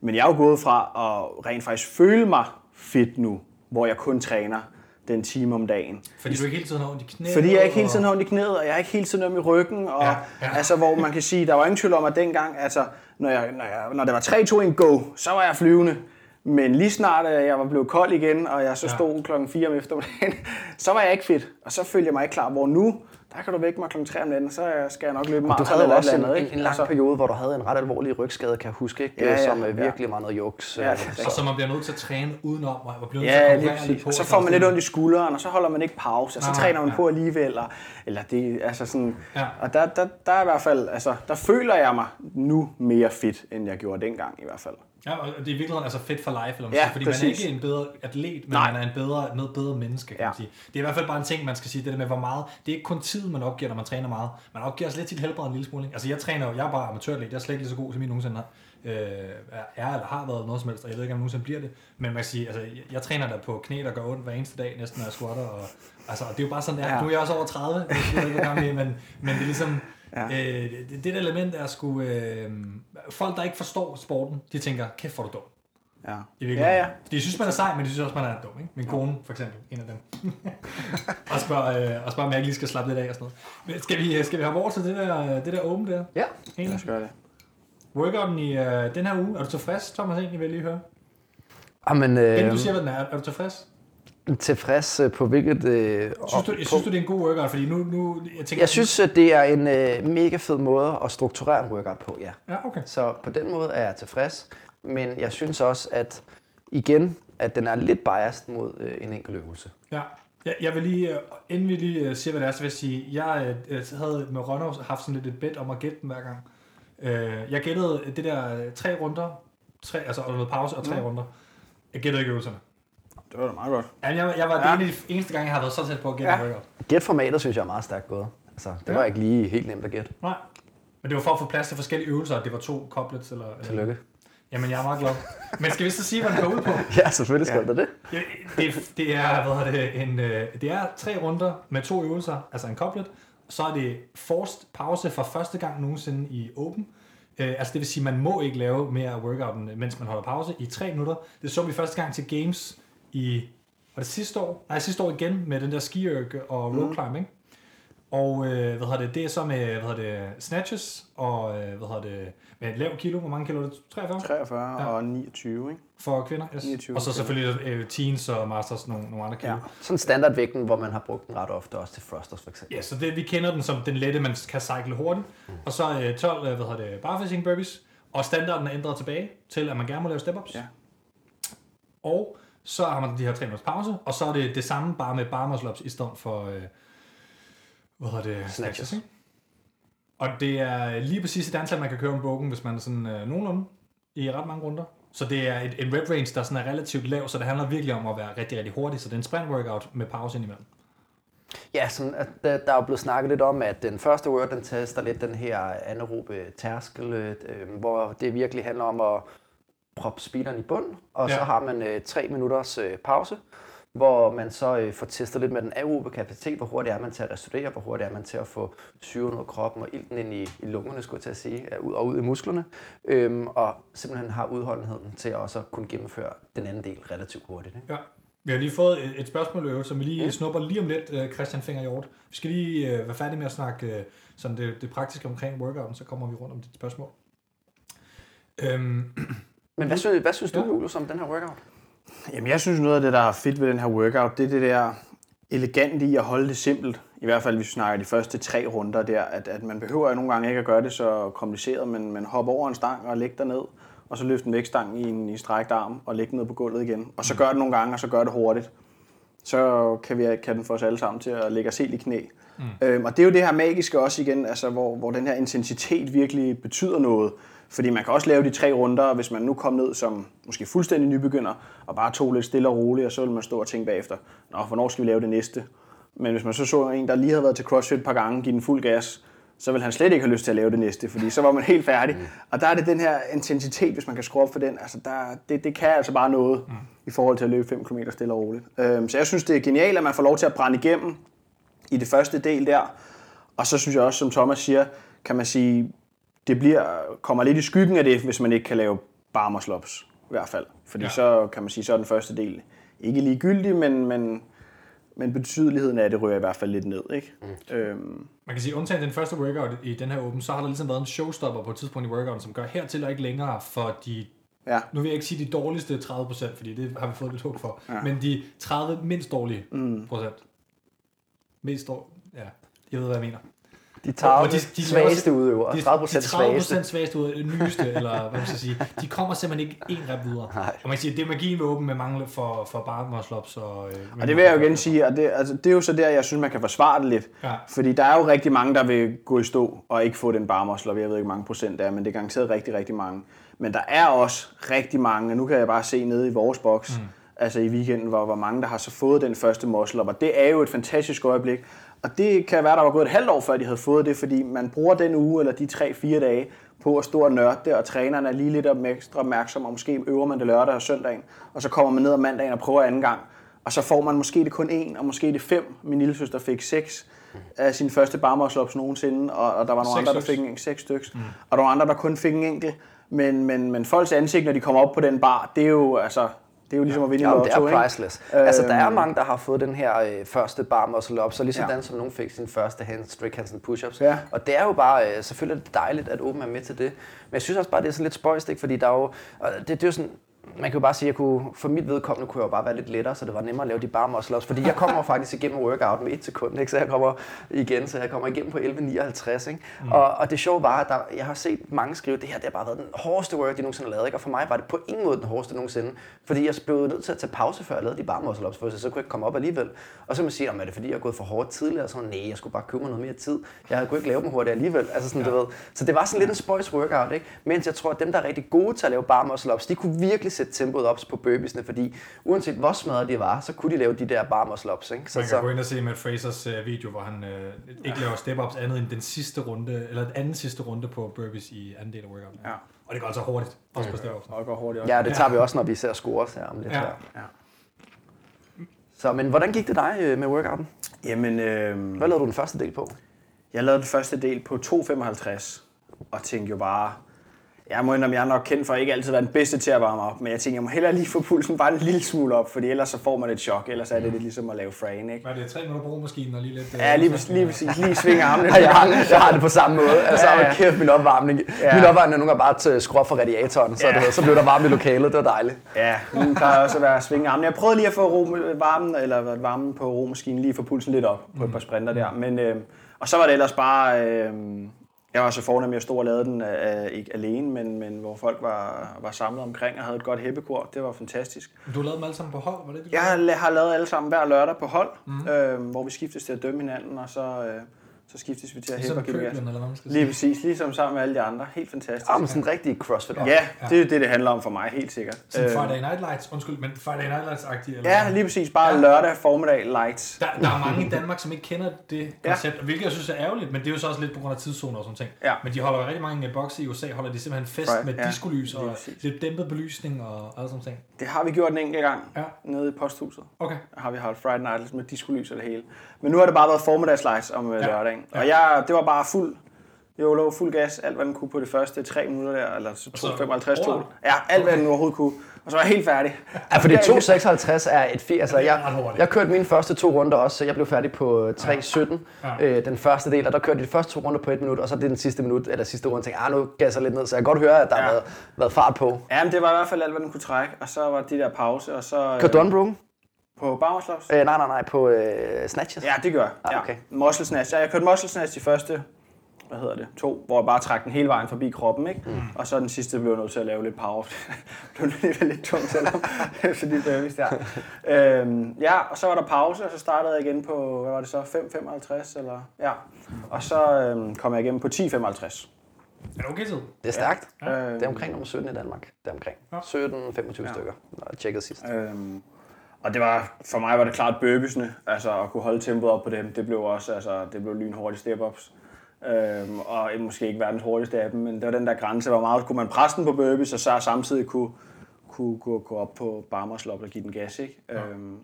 men jeg er jo gået fra at rent faktisk føle mig fit nu, hvor jeg kun træner den time om dagen. Fordi du ikke hele tiden har ondt i knæet. Fordi jeg ikke hele tiden har ondt i knæet, og jeg er ikke hele tiden om i ryggen. Og, Ja, ja, ja. ja. Altså, hvor man kan sige, der var ingen tvivl om, at dengang, altså, når, jeg, når, jeg, når det var 3-2 en go, så var jeg flyvende. Men lige snart at jeg var blevet kold igen, og jeg så Ja. stod klokken 4 om eftermiddagen, så var jeg ikke fit. Og så følte jeg mig ikke klar, hvor nu, der kan du vække mig klokken 3 om natten, så skal jeg nok løbe Du maraton havde jo eller også eller andet, en, en lang Altså, periode, hvor du havde en ret alvorlig rygskade, kan jeg huske, ikke? Ja, ja, som øh, ja. virkelig var noget juks. Ja, øh, er Og så man bliver nødt til at træne udenom, og bliver nødt til at lige på. Og så får man lidt ondt i skulderen, og så holder man ikke pause, og så Nej, træner man ja. på alligevel. Eller, eller det, altså sådan, Ja. Og der, der, der er i hvert fald, altså, der føler jeg mig nu mere fit, end jeg gjorde dengang i hvert fald. Ja, og det er i virkeligheden altså fedt for life, eller man Ja, fordi man er præcis. ikke en bedre atlet, men Nej. man er en bedre, noget bedre menneske, kan Ja. man sige. Det er i hvert fald bare en ting, man skal sige, det der med, hvor meget, det er ikke kun tid, man opgiver, når man træner meget. Man opgiver også lidt sit helbred en lille smule. ikke? Altså jeg træner jo, jeg er bare amatøratlet, jeg er slet ikke lige så god, som I nogensinde har. Øh, er eller har været noget som helst, og jeg ved ikke, om jeg nogensinde bliver det. Men man kan sige, altså, jeg, jeg træner der på knæ, der gør ondt hver eneste dag, næsten når jeg squatter. Og, altså, og det er jo bare sådan, det er. Ja. Nu er jeg også over 30, jeg ved ikke, hvor gammel men, men det er ligesom, Ja. øh, det, det der element er sgu, øh, folk der ikke forstår sporten, de tænker, kæft hvor er du dum. Ja, I ja. ja. De synes, man er sej, men de synes også, man er dum. Ikke? Min kone, for eksempel, en af dem. og spørger, øh, og spørger, om jeg ikke lige skal slappe lidt af og sådan noget. Men skal vi, skal vi have over til det der, det der åben der? Ja. Lad os gøre det. Workouten i øh, den her uge. Er du tilfreds, Thomas, egentlig, vil jeg lige høre? Jamen, Inden øh, du siger, hvad den er, er du tilfreds? Tilfreds øh, på hvilket... Øh, Synes du, op- synes du, det er en god workout? Fordi nu, nu jeg tænker... Jeg synes, at det er en øh, mega fed måde at strukturere en workout på, ja. Ja, okay. Så på den måde er jeg tilfreds. Men jeg synes også, at igen, at den er lidt biased mod øh, en enkelt øvelse. Ja. Jeg, jeg vil lige, øh, inden vi lige øh, siger, hvad det er, så vil jeg sige, jeg øh, havde med Rønner haft sådan lidt et bet om at gætte den hver gang. Øh, jeg gættede det der tre runder, tre, altså og noget pause og tre runder. Jeg gættede ikke øvelserne. Det var da meget godt. Ja, jeg, jeg var Ja. det de eneste gang, jeg har været så tæt på at gætte Ja. workout. Gæt-formatet synes jeg er meget stærkt gået. Altså, det Ja. var ikke lige helt nemt at gætte. Nej. Men det var for at få plads til forskellige øvelser, at det var to couplets. Eller, Tillykke. Jamen, jeg er meget glad. Men skal vi så sige, hvad den går ud på? Ja, selvfølgelig skal ja. det det. Ja, det, det, er, hvad hedder det, en, øh, det er tre runder med to øvelser, altså en couplet. Så er det forced pause for første gang nogensinde i Open. Øh, altså det vil sige, man må ikke lave mere af workouten, mens man holder pause i tre minutter. Det så vi første gang til Games i, var det sidste år? Nej, sidste år igen med den der ski og rope climb, ikke? Og øh, hvad hedder det, det er så med hvad hedder det, snatches og øh, hvad hedder det, med et lavt kilo. Hvor mange kilo er det? 43? 43 Ja. og 29, ikke? For kvinder, yes. 29 Og så selvfølgelig øh, teens og masters, nogle, nogle andre kilo. Ja. Sådan standardvægten, hvor man har brugt den ret ofte også til thrusters for eksempel. ja, så det, vi kender den som den lette, man kan cykle hurtigt. Og så øh, 12, øh, hvad hedder det, barfishing burpees. Og standarden er ændret tilbage til, at man gerne må lave step-ups. Ja. Og så har man de her 3 minutters pause, og så er det det samme bare med bar muscle ups i stedet for, øh, hvad hedder det, Snatches. ikke? Og det er lige præcis et antal, man kan køre en broken, hvis man er sådan øh, nogenlunde i ret mange runder. Så det er et, en rep range, der sådan er relativt lav, så det handler virkelig om at være rigtig, rigtig hurtig. Så det er en sprint workout med pause indimellem. Ja, sådan, der, der er jo blevet snakket lidt om, at den første workout, den tester lidt den her anaerobe tærskel, øh, hvor det virkelig handler om at proppe speederen i bund, og ja. så Ja. har man øh, tre minutters øh, pause, hvor man så øh, får testet lidt med den aerobe kapacitet, hvor hurtigt er man til at restaurere, hvor hurtigt er man til at få syren ud af kroppen og ilten ind i, i lungerne, skulle jeg til at sige, øh, ud og ud i musklerne, øhm, og simpelthen har udholdenheden til at også at kunne gennemføre den anden del relativt hurtigt. Ikke? Ja. Vi har lige fået et, et spørgsmål, øvrigt, som vi lige snupper lige om lidt, øh, Christian Finger Hjort. Vi skal lige øh, være færdige med at snakke øh, sådan det, det praktiske omkring workouten, så kommer vi rundt om dit spørgsmål. Øhm, Men hvad synes, hvad synes du, Ja. Julius, om den her workout? Jamen, jeg synes noget af det, der er fedt ved den her workout, det er det der elegante i at holde det simpelt. I hvert fald, hvis vi snakker de første tre runder der, at, at man behøver jo nogle gange ikke at gøre det så kompliceret, men man hopper over en stang og lægger der ned, og så løfter en vægtstang i en i strækt arm og lægger den ned på gulvet igen. Og så gør det nogle gange, og så gør det hurtigt. Så kan, vi, kan den få os alle sammen til at lægge os helt i knæ. Mm. Øhm, og det er jo det her magiske også igen, altså, hvor, hvor den her intensitet virkelig betyder noget. Fordi man kan også lave de tre runder, hvis man nu kom ned som måske fuldstændig nybegynder, og bare tog lidt stille og roligt, og så vil man stå og tænke bagefter, Nå, hvornår skal vi lave det næste? Men hvis man så så en, der lige havde været til CrossFit et par gange, give den fuld gas, så vil han slet ikke have lyst til at lave det næste, fordi så var man helt færdig. Mm. Og der er det den her intensitet, hvis man kan skrue op for den, altså der, det, det kan altså bare noget mm. i forhold til at løbe 5 km stille og roligt. Øhm, så jeg synes, det er genialt, at man får lov til at brænde igennem i det første del der. Og så synes jeg også, som Thomas siger, kan man sige, det bliver, kommer lidt i skyggen af det, hvis man ikke kan lave bar muscle ups, i hvert fald. Fordi ja. Ja. så kan man sige, så er den første del ikke ligegyldig, men, men, men betydeligheden af det rører i hvert fald lidt ned. Ikke? Mm. Øhm, Man kan sige, undtagen den første workout i den her åben, så har der ligesom været en showstopper på et tidspunkt i workouten, som gør hertil og ikke længere for de, ja. nu vil jeg ikke sige de dårligste 30%, fordi det har vi fået lidt håb for, ja. men de 30 mindst dårlige mm. procent. Mest dårlige, ja, jeg ved, hvad jeg mener. De tager de, de- de, svageste udøvere, De, 30 de procent 30 svageste. svageste ud, nyeste, eller hvad man skal sige, de kommer simpelthen ikke en rep videre. Nej. Og man kan sige, det er magien ved åben med mangel for, for ups. Og, øh, Og det vil jeg jo igen sige, og det, altså, det er jo så der, jeg synes, man kan forsvare det lidt. Ja. Fordi der er jo rigtig mange, der vil gå i stå og ikke få den og jeg ved ikke, mange procent det er, men det er garanteret rigtig, rigtig mange. Men der er også rigtig mange, og nu kan jeg bare se nede i vores boks, mm. altså i weekenden, hvor, hvor mange, der har så fået den første muscle og det er jo et fantastisk øjeblik. Og det kan være, der var gået et halvt år, før de havde fået det, fordi man bruger den uge, eller de 3-4 dage, på at stå og nørde det, og træneren er lige lidt ekstra opmærksom, og måske øver man det lørdag og søndagen, og så kommer man ned om mandagen og prøver anden gang, og så får man måske det kun en, og måske det fem. Min lille søster fik seks af sine første barmuscle-ups nogensinde, og, og der var nogle andre, der fik en seks styks, mm. og der var andre, der kun fik en enkelt. Men, men, men folks ansigt, når de kommer op på den bar, det er jo, altså, det er jo ligesom at vinde i Jamen, det lotto, er ikke? priceless. Altså, der er Øhm. mange, der har fået den her øh, første bar muscle up, så ligesom Ja. ja. den, som nogen fik sin første hand, strict hands and push-ups. Ja. Og det er jo bare, øh, selvfølgelig er det dejligt, at Åben er med til det. Men jeg synes også bare, det er sådan lidt spøjst, ikke? fordi der er jo, og det, det er jo sådan, man kan jo bare sige, at jeg kunne, for mit vedkommende kunne jeg jo bare være lidt lettere, så det var nemmere at lave de bar muscle ups, fordi jeg kommer faktisk igennem workout med et sekund, ikke? så jeg kommer igen, så jeg kommer igennem på 11.59, ikke? Mm. Og, og det sjove var, at der, jeg har set mange skrive, det her det har bare været den hårdeste work, de nogensinde har lavet, ikke? og for mig var det på ingen måde den hårdeste nogensinde, fordi jeg blev nødt til at tage pause, før jeg lavede de bar muscle ups, for så kunne jeg ikke komme op alligevel. Og så man sige, om er det fordi, jeg er gået for hårdt tidligere, så nej, jeg skulle bare købe mig noget mere tid. Jeg kunne ikke lave dem hurtigt alligevel. Altså sådan, ja. du ved. Så det var sådan lidt en spøjs workout, ikke? Mens jeg tror, at dem, der er rigtig gode til at lave bar muscle ups, de kunne virkelig sætte tempoet op på burpeesne, fordi uanset hvor smadret de var, så kunne de lave de der bar muscle ups, ikke? Så, Man kan så, gå ind og se Matt Frasers øh, video, hvor han øh, ikke laver step-ups andet end den sidste runde, eller den anden sidste runde på burpees i anden del af workouten. Ja. Og det går altså hurtigt, også på step-ups. Og det går hurtigt også. ja, det tager vi også, når vi ser scores her om lidt. Ja. Her. Ja. Så, men hvordan gik det dig øh, med workouten? Jamen, øh, Hvad lavede du den første del på? Jeg lavede den første del på 2,55 og tænkte jo bare, jeg må indrømme, jeg er nok kendt for at ikke altid være den bedste til at varme op, men jeg tænkte, jeg må hellere lige få pulsen bare en lille smule op, fordi ellers så får man et chok, ellers er det lidt ligesom at lave frame, ikke? Hvad er det, tre minutter på romaskinen og lige lidt... øh, Ja, lige, præcis- lige præcis, lige svinge armene. Ja, jeg, har, jeg har det på samme måde. Altså, Ja, ja, kæft, min opvarmning. Ja. Min opvarmning er nogle gange bare til skrue op for radiatoren, så, Ja. det, så blev der varmt i lokalet. Det var dejligt. Ja, den plejer også at være at svinge armene. Jeg prøvede lige at få ro, varmen, eller varmen på romaskinen, lige få pulsen lidt op på et par sprinter der. Men, øh, og så var det ellers bare, øh, jeg var så fornem, jeg stod og lavede den øh, ikke alene, men, men hvor folk var, var samlet omkring og havde et godt hæppekor. Det var fantastisk. Du lavet dem alle sammen på hold, var det det? Jeg har, har lavet alle sammen hver lørdag på hold, mm. øh, hvor vi skiftes til at dømme hinanden, og så, øh, så skiftes vi til at hæppe og give gas. eller hvad man skal Lige sige. præcis, ligesom sammen med alle de andre. Helt fantastisk. Ah, men sådan en rigtig crossfit Ja, det er det, det handler om for mig, helt sikkert. Sådan Øh, Friday Night Lights, undskyld, men Friday Night Lights-agtigt? Eller Ja, lige præcis. Bare Ja. lørdag formiddag lights. Der, der er mange i Danmark, som ikke kender det Ja. koncept, hvilket jeg synes er ærgerligt, men det er jo så også lidt på grund af tidszoner og sådan ting. Ja. Men de holder jo rigtig mange bokse i USA, holder de simpelthen fest Right, med ja. diskolys Lige og præcis. lidt dæmpet belysning og alle sådan ting. Det har vi gjort en enkelt gang Ja. nede i posthuset. Okay. Har vi holdt Friday Night Lights med diskolys og det hele. Men nu har det bare været formiddagslights om ja. Ja. lørdagen. Og jeg, det var bare fuld, jeg lå fuld gas, alt hvad den kunne på det første tre minutter der, eller så så 2,55 tog. over? det. Ja, alt hvad den overhovedet kunne. Og så var jeg helt færdig. Ja, fordi 2.56 er et fint. Altså, det jeg, jeg kørte mine første to runder også, så jeg blev færdig på 3.17. Ja. Øh, den første del, og der kørte de første to runder på et minut, og så det den sidste minut, eller sidste runde, tænkte jeg, ah, nu gasser jeg lidt ned, så jeg kan godt høre, at der ja. har været, været fart på. Ja, men det var i hvert fald alt, hvad den kunne trække. Og så var de der pause, og så... øh, Kørte du unbroken? På Bauerslops? Øh, nej, nej, nej, på øh, snatches. Ja, det gør jeg. Ah, Ja. okay. Muscle snatch. Ja, jeg kørte muscle snatch de første, hvad hedder det, to, hvor jeg bare trak den hele vejen forbi kroppen, ikke? Mm. Og så den sidste blev jeg nødt til at lave lidt power. det blev alligevel lidt tungt, selvom efter de burpees der. øhm, ja, og så var der pause, og så startede jeg igen på, hvad var det så, 5.55 eller, ja. Og så øhm, kom jeg igen på 10.55. Er det okay tid? Det er stærkt. Ja. Det er omkring nummer 17 i Danmark. Det er omkring. Ja. 17-25 stykker, når jeg tjekkede sidst. Øhm, og det var, for mig var det klart burpeesne, altså at kunne holde tempoet op på dem, det blev også, altså det blev lynhurtige step-ups. Øhm, og måske ikke verdens hurtigste af dem, men det var den der grænse, hvor meget kunne man presse den på burpees, og så samtidig kunne, kunne, kunne gå op på barmerslop og give den gas, ikke? Øhm,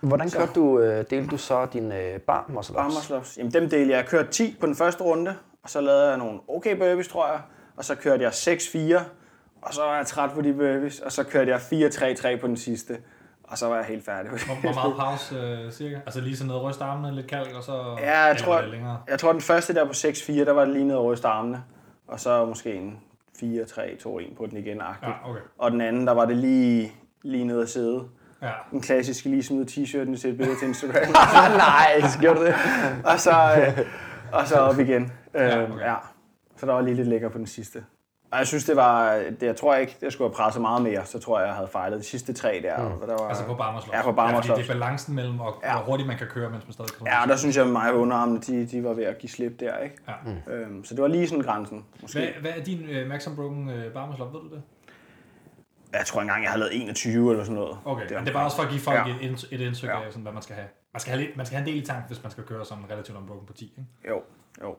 Hvordan kørte du, øh, delte du så din øh, bar muscle ups? barmerslops, jamen dem delte jeg. Jeg kørte 10 på den første runde, og så lavede jeg nogle okay burpees, tror jeg. Og så kørte jeg 6-4, og så var jeg træt på de burpees, og så kørte jeg 4-3-3 på den sidste. Og så var jeg helt færdig. Hvor, hvor meget pause øh, cirka? Altså lige sådan noget ryst armene, lidt kalk, og så... Ja, jeg tror, det længere. jeg tror, den første der på 6-4, der var det lige nede at ryste armene. Og så måske en 4-3-2-1 på den igen. Ja, okay. Og den anden, der var det lige, lige nede at sidde. Ja. Den klassiske lige smide t-shirten til et billede til Instagram. Nej, gjorde du det? og, så, øh, og så op igen. Øh, Ja, okay. okay. ja. Så der var lige lidt lækker på den sidste. Og jeg synes, det var... Det, jeg tror ikke, jeg skulle have presset meget mere. Så tror jeg, jeg havde fejlet de sidste tre der. Mm. Der var, Altså på barmerslops. Ja, på Ja, barmerslops. fordi det er balancen mellem, og, Ja. hvor hurtigt man kan køre, mens man stadig kan Ja, og der synes jeg, at mig og underarmene, de, de var ved at give slip der, ikke? Ja. Øhm, så det var lige sådan grænsen, måske. Hvad, hvad er din øh, Max Unbroken øh, barmerslop, ved du det? Jeg tror engang, jeg har lavet 21 eller sådan noget. Okay, det er, omkring. det er bare også for at give folk Ja. ja. et, et indtryk Ja. af, sådan, hvad man skal have. Man skal have, lidt, man skal have en del i tank, hvis man skal køre sådan relativt unbroken på 10. Ikke? Jo, jo.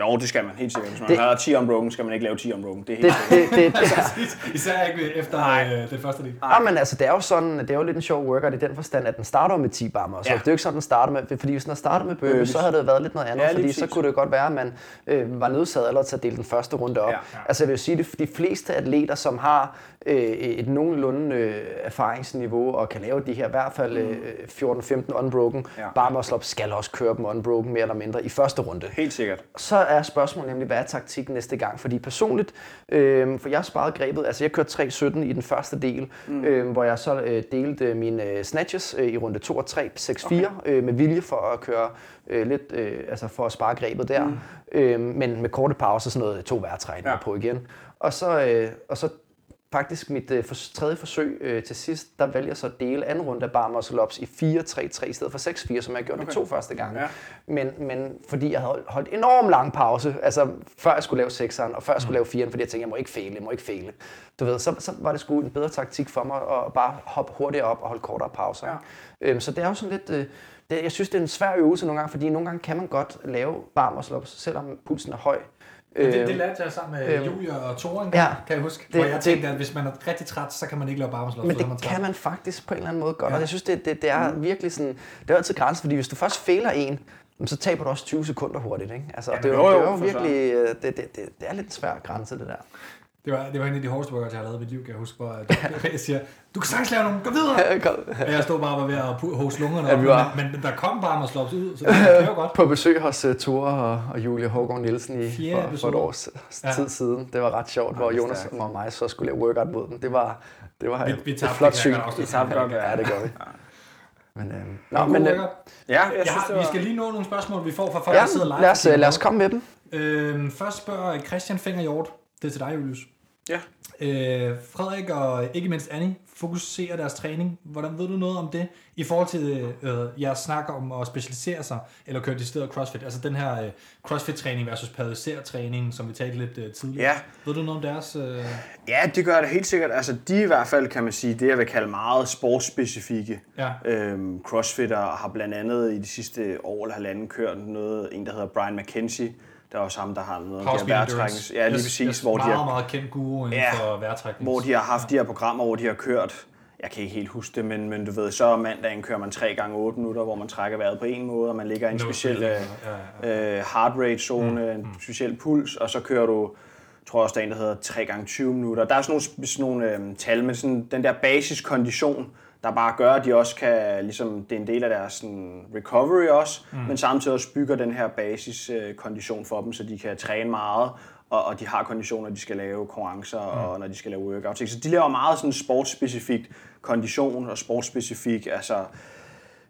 Jo, det skal man helt sikkert. Hvis man Det- det... har 10 unbroken, skal man ikke lave 10 unbroken. Det er helt Det, sikkert. det, det, det, Især ikke efter Nej. øh, den første del. Ja, men altså, det er jo sådan, det er jo lidt en sjov workout i den forstand, at den starter med 10 bar muscle. Ja. Det er jo ikke sådan, den starter med, fordi hvis den havde startet med Burpees. så havde det været lidt noget andet, Ja, lige fordi så præcis. kunne det godt være, at man øh, var nødsaget allerede til at dele den første runde op. Ja. Ja. Altså jeg vil jo sige, at de fleste atleter, som har øh, et nogenlunde øh, erfaringsniveau og kan lave de her i hvert fald øh, 14-15 unbroken Mm. Ja. ja. bar muscle ups, skal også køre dem unbroken mere eller mindre i første runde. Helt sikkert. Så er spørgsmålet nemlig, hvad er taktikken næste gang? Fordi personligt, øh, for jeg sparede grebet, altså jeg kørte 3.17 i den første del, mm. øh, hvor jeg så øh, delte mine øh, snatches øh, i runde 2 og 3, 6-4, okay. øh, med vilje for at køre øh, lidt, øh, altså for at spare grebet der, mm. øh, men med korte pauser, sådan noget to vejrtrækninger Ja. ja. på igen. Og så, øh, og så faktisk mit øh, for, tredje forsøg øh, til sidst, der vælger jeg så at dele anden runde af bar muscle ups i 4-3-3 i stedet for 6-4, som jeg gjorde okay. de to første gange. Ja. Men, men fordi jeg havde holdt, enormt lang pause, altså før jeg skulle lave 6'eren, og før jeg skulle lave 4'eren, fordi jeg tænkte, jeg må ikke fejle, jeg må ikke fejle. Du ved, så, så var det sgu en bedre taktik for mig at bare hoppe hurtigere op og holde kortere pauser. Ja. Ja. Øhm, så det er jo sådan lidt, øh, det, jeg synes, det er en svær øvelse nogle gange, fordi nogle gange kan man godt lave bar muscle ups, selvom pulsen er høj. Men det, Øhm, det lærte jeg sammen med øhm, Julia og Tore, ja. kan jeg huske. Det- hvor jeg det- tænkte, at hvis man er rigtig træt, så kan man ikke lave barmerslop. Men det træt. kan man faktisk på en eller anden måde godt, Ja. og jeg synes, det, det, det er virkelig sådan, det er altid grænsen, fordi hvis du først fejler en, så taber du også 20 sekunder hurtigt, ikke? Altså, Ja, det, er jo, jo, det er jo virkelig, øh, det, det, det, det er lidt en svær grænse, det der. Det var, det var en af de hårdeste workouts, jeg har lavet i mit liv, kan jeg huske, hvor jeg, jeg siger, du kan sagtens lave nogen, gå videre! Og jeg stod bare og var ved at hoste lungerne Ja, op, var- men, men, der kom bare mig slops ud, så det jo godt. På besøg hos uh, Tore og, og Julia Hågaard Nielsen i, Fjerde for, for et års Ja. ja. tid siden. Det var ret sjovt, hvor det er Jonas stærkt. og mig så skulle lave workout mod den. Det var, det var Vi- et, vi et flot syn. Vi tabte godt, Ja, det gør vi. Men, øh, Nå, men, øh, ja, jeg synes, det vi var... skal lige nå nogle spørgsmål, vi får fra folk, ja, der sidder live. lad os, øh, lad os komme med dem. Øhm, først spørger Christian Hjort, det er til dig, Julius. Ja. Øh, Frederik og ikke mindst Annie fokuserer deres træning. Hvordan ved du noget om det i forhold til øh, jeres snak om at specialisere sig eller køre decideret CrossFit? Altså den her øh, CrossFit-træning versus periodiseret træning, som vi talte lidt øh, tidligere. Ja. Ved du noget om deres... Øh... Ja, det gør det helt sikkert. Altså, de i hvert fald, kan man sige, det jeg vil kalde meget sportsspecifikke. Ja. Øhm, crossfitter har blandt andet i de sidste år eller halvanden kørt noget, en der hedder Brian McKenzie. Der er også ham, der har noget om de vejrtræknings... Ja, lige Yes, præcis. yes, hvor, de meget, har, meget kendt guru inden Ja, for vejrtrækning. hvor de har haft de her programmer, hvor de har kørt jeg kan ikke helt huske det, men, men du ved, så om mandagen kører man 3 gange 8 minutter, hvor man trækker vejret på en måde, og man ligger i en No speciel øh, ja, ja, øh, heart rate zone, Mm, en speciel puls, og så kører du tror også, der er en, der hedder 3 gange 20 minutter. Der er sådan nogle, sådan nogle øh, tal, men sådan, den der basiskondition, der bare gør, at de også kan, ligesom, det er en del af deres sådan, recovery også, mm. men samtidig også bygger den her basiskondition for dem, så de kan træne meget, og, og de har konditioner, når de skal lave konkurrencer, mm. og når de skal lave workouts. Så de laver meget sådan sportsspecifikt kondition og sportsspecifik, altså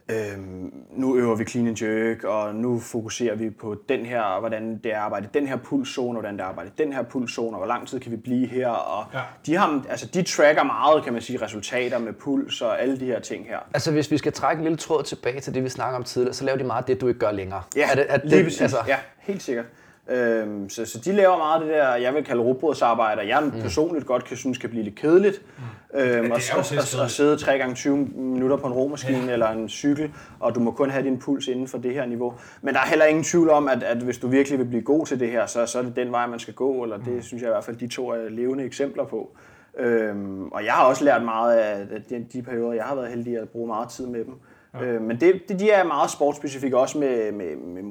Øhm, nu øver vi clean and jerk, og nu fokuserer vi på den her, hvordan det er at arbejde den her pulszone, hvordan det er arbejde den her pulszone, og hvor lang tid kan vi blive her. Og ja. de, har, altså, de tracker meget, kan man sige, resultater med puls og alle de her ting her. Altså hvis vi skal trække en lille tråd tilbage til det, vi snakker om tidligere, så laver de meget det, du ikke gør længere. Ja, er det, er lige det, præcis. Altså... Ja, helt sikkert. Øhm, så, så de laver meget det der, jeg vil kalde robotsarbejde, og jeg mm. personligt godt kan synes kan blive lidt kedeligt. Mm. Øhm, og, og, og, og sidde 3 gange 20 minutter på en romaskine ja. eller en cykel, og du må kun have din puls inden for det her niveau. Men der er heller ingen tvivl om, at, at hvis du virkelig vil blive god til det her, så, så er det den vej, man skal gå, eller det mm. synes jeg i hvert fald, de to er levende eksempler på. Øhm, og jeg har også lært meget af de, de perioder, jeg har været heldig at bruge meget tid med dem. Ja. Øh, men det, det, de er meget sportsspecifikke, også med, med, med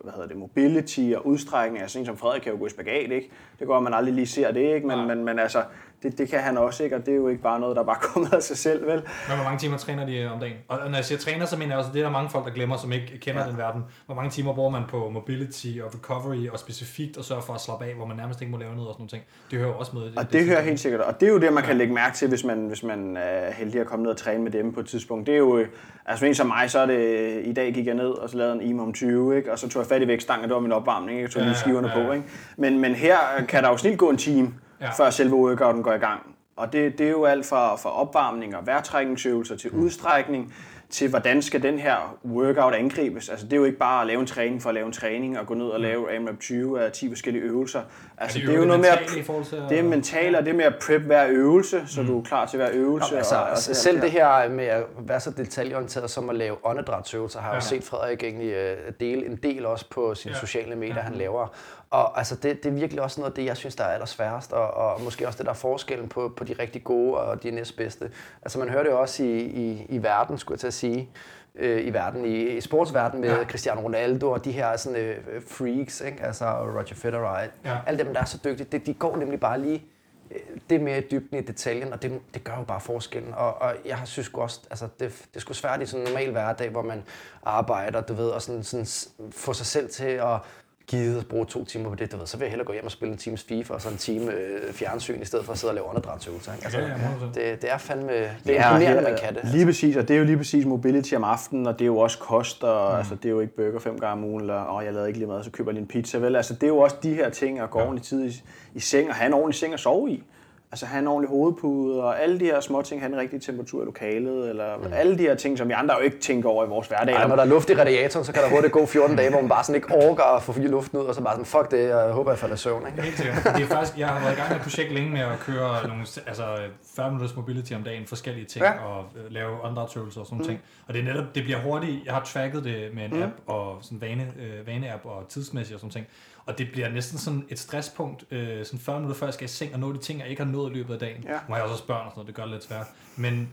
hvad hedder det, mobility og udstrækning. Altså en som Frederik kan jo gå i spagat, ikke? Det går, at man aldrig lige ser det, ikke? Men, ja. men, men altså, det, det kan han også, ikke? Og det er jo ikke bare noget, der bare kommer af sig selv, vel? Men hvor mange timer træner de om dagen? Og når jeg siger træner, så mener jeg også, at det er der mange folk, der glemmer, som ikke kender ja. den verden. Hvor mange timer bruger man på mobility og recovery og specifikt at sørge for at slappe af, hvor man nærmest ikke må lave noget og sådan noget. Det hører jo også med. Det, og det, det hører helt sikkert. Og det er jo det, man kan lægge mærke til, hvis man, hvis man er heldig at komme ned og træne med dem på et tidspunkt. Det er jo, altså en som mig, så er det, i dag gik jeg ned og så lavede en om 20, ikke? og så tog jeg fat i vægtstangen, det var min opvarmning, ikke? jeg tog ja, lige skiverne ja, ja. på. Ikke? Men, men her kan der jo snit gå en time, ja. før selve workouten går i gang. Og det, det er jo alt fra, fra opvarmning og vejrtrækningsøvelser til udstrækning, til hvordan skal den her workout angribes. Altså det er jo ikke bare at lave en træning for at lave en træning og gå ned og lave AMRAP 20 af 10 forskellige øvelser. Altså det, det er jo noget at, det er mentalt, og det er med at prep hver øvelse, så mm. du er klar til hver øvelse. Nå, altså, og, og det selv det her med at være så detaljeorienteret som at lave åndedrætsøvelser, har jeg ja. jo set Frederik egentlig øh, dele en del også på sine ja. sociale medier, ja. han laver. Og altså, det, det er virkelig også noget af det, jeg synes, der er allersværest, og, og måske også det, der er forskellen på, på de rigtig gode og de næstbedste. Altså, man hører det jo også i, i, i verden, skulle jeg til at sige, øh, i verden, i, i sportsverdenen med ja. Cristiano Ronaldo og de her sådan, øh, freaks, ikke? altså Roger Federer, ja. alle dem, der er så dygtige, de, de går nemlig bare lige øh, det mere i dybden i detaljen, og det, det gør jo bare forskellen. Og, og jeg synes også, altså det, det er sgu svært i sådan en normal hverdag, hvor man arbejder, du ved, og sådan, sådan få sig selv til at givet at bruge to timer på det, du ved, så vil jeg hellere gå hjem og spille en times FIFA og så en time øh, fjernsyn, i stedet for at sidde og lave åndedrætsøvelser. Altså, ja, ja, det, det er fandme det er imponerende, man kan det. Altså. Lige præcis, og det er jo lige præcis mobility om aftenen, og det er jo også kost, og mm. altså, det er jo ikke burger fem gange om ugen, eller åh, jeg lavede ikke lige mad, så køber jeg lige en pizza. Vel? Altså, det er jo også de her ting, at gå ja. ordentligt tid i, i seng, og have en ordentlig seng at sove i. Altså have en ordentlig hovedpude, og alle de her små ting, have en rigtig temperatur i lokalet, eller mm. alle de her ting, som vi andre jo ikke tænker over i vores hverdag. Ej, når der er luft i radiatoren, så kan der hurtigt gå 14 dage, hvor man bare sådan ikke orker at få luften ud, og så bare sådan, fuck det, jeg håber, jeg falder søvn. Ikke? Helt sikkert. Det er faktisk, jeg har været i gang med et projekt længe med at køre nogle, altså 40 minutters mobility om dagen, forskellige ting, ja. og øh, lave åndedrætsøvelser og sådan mm. ting. Og det er netop, det bliver hurtigt, jeg har tracket det med en mm. app, og sådan vane, øh, vane-app og tidsmæssigt og sådan ting. Og det bliver næsten sådan et stresspunkt, øh, sådan 40 minutter før jeg skal i seng og nå de ting, jeg ikke har nået i løbet af dagen. Ja. Nu har jeg også børn og sådan noget, det gør det lidt svært. Men,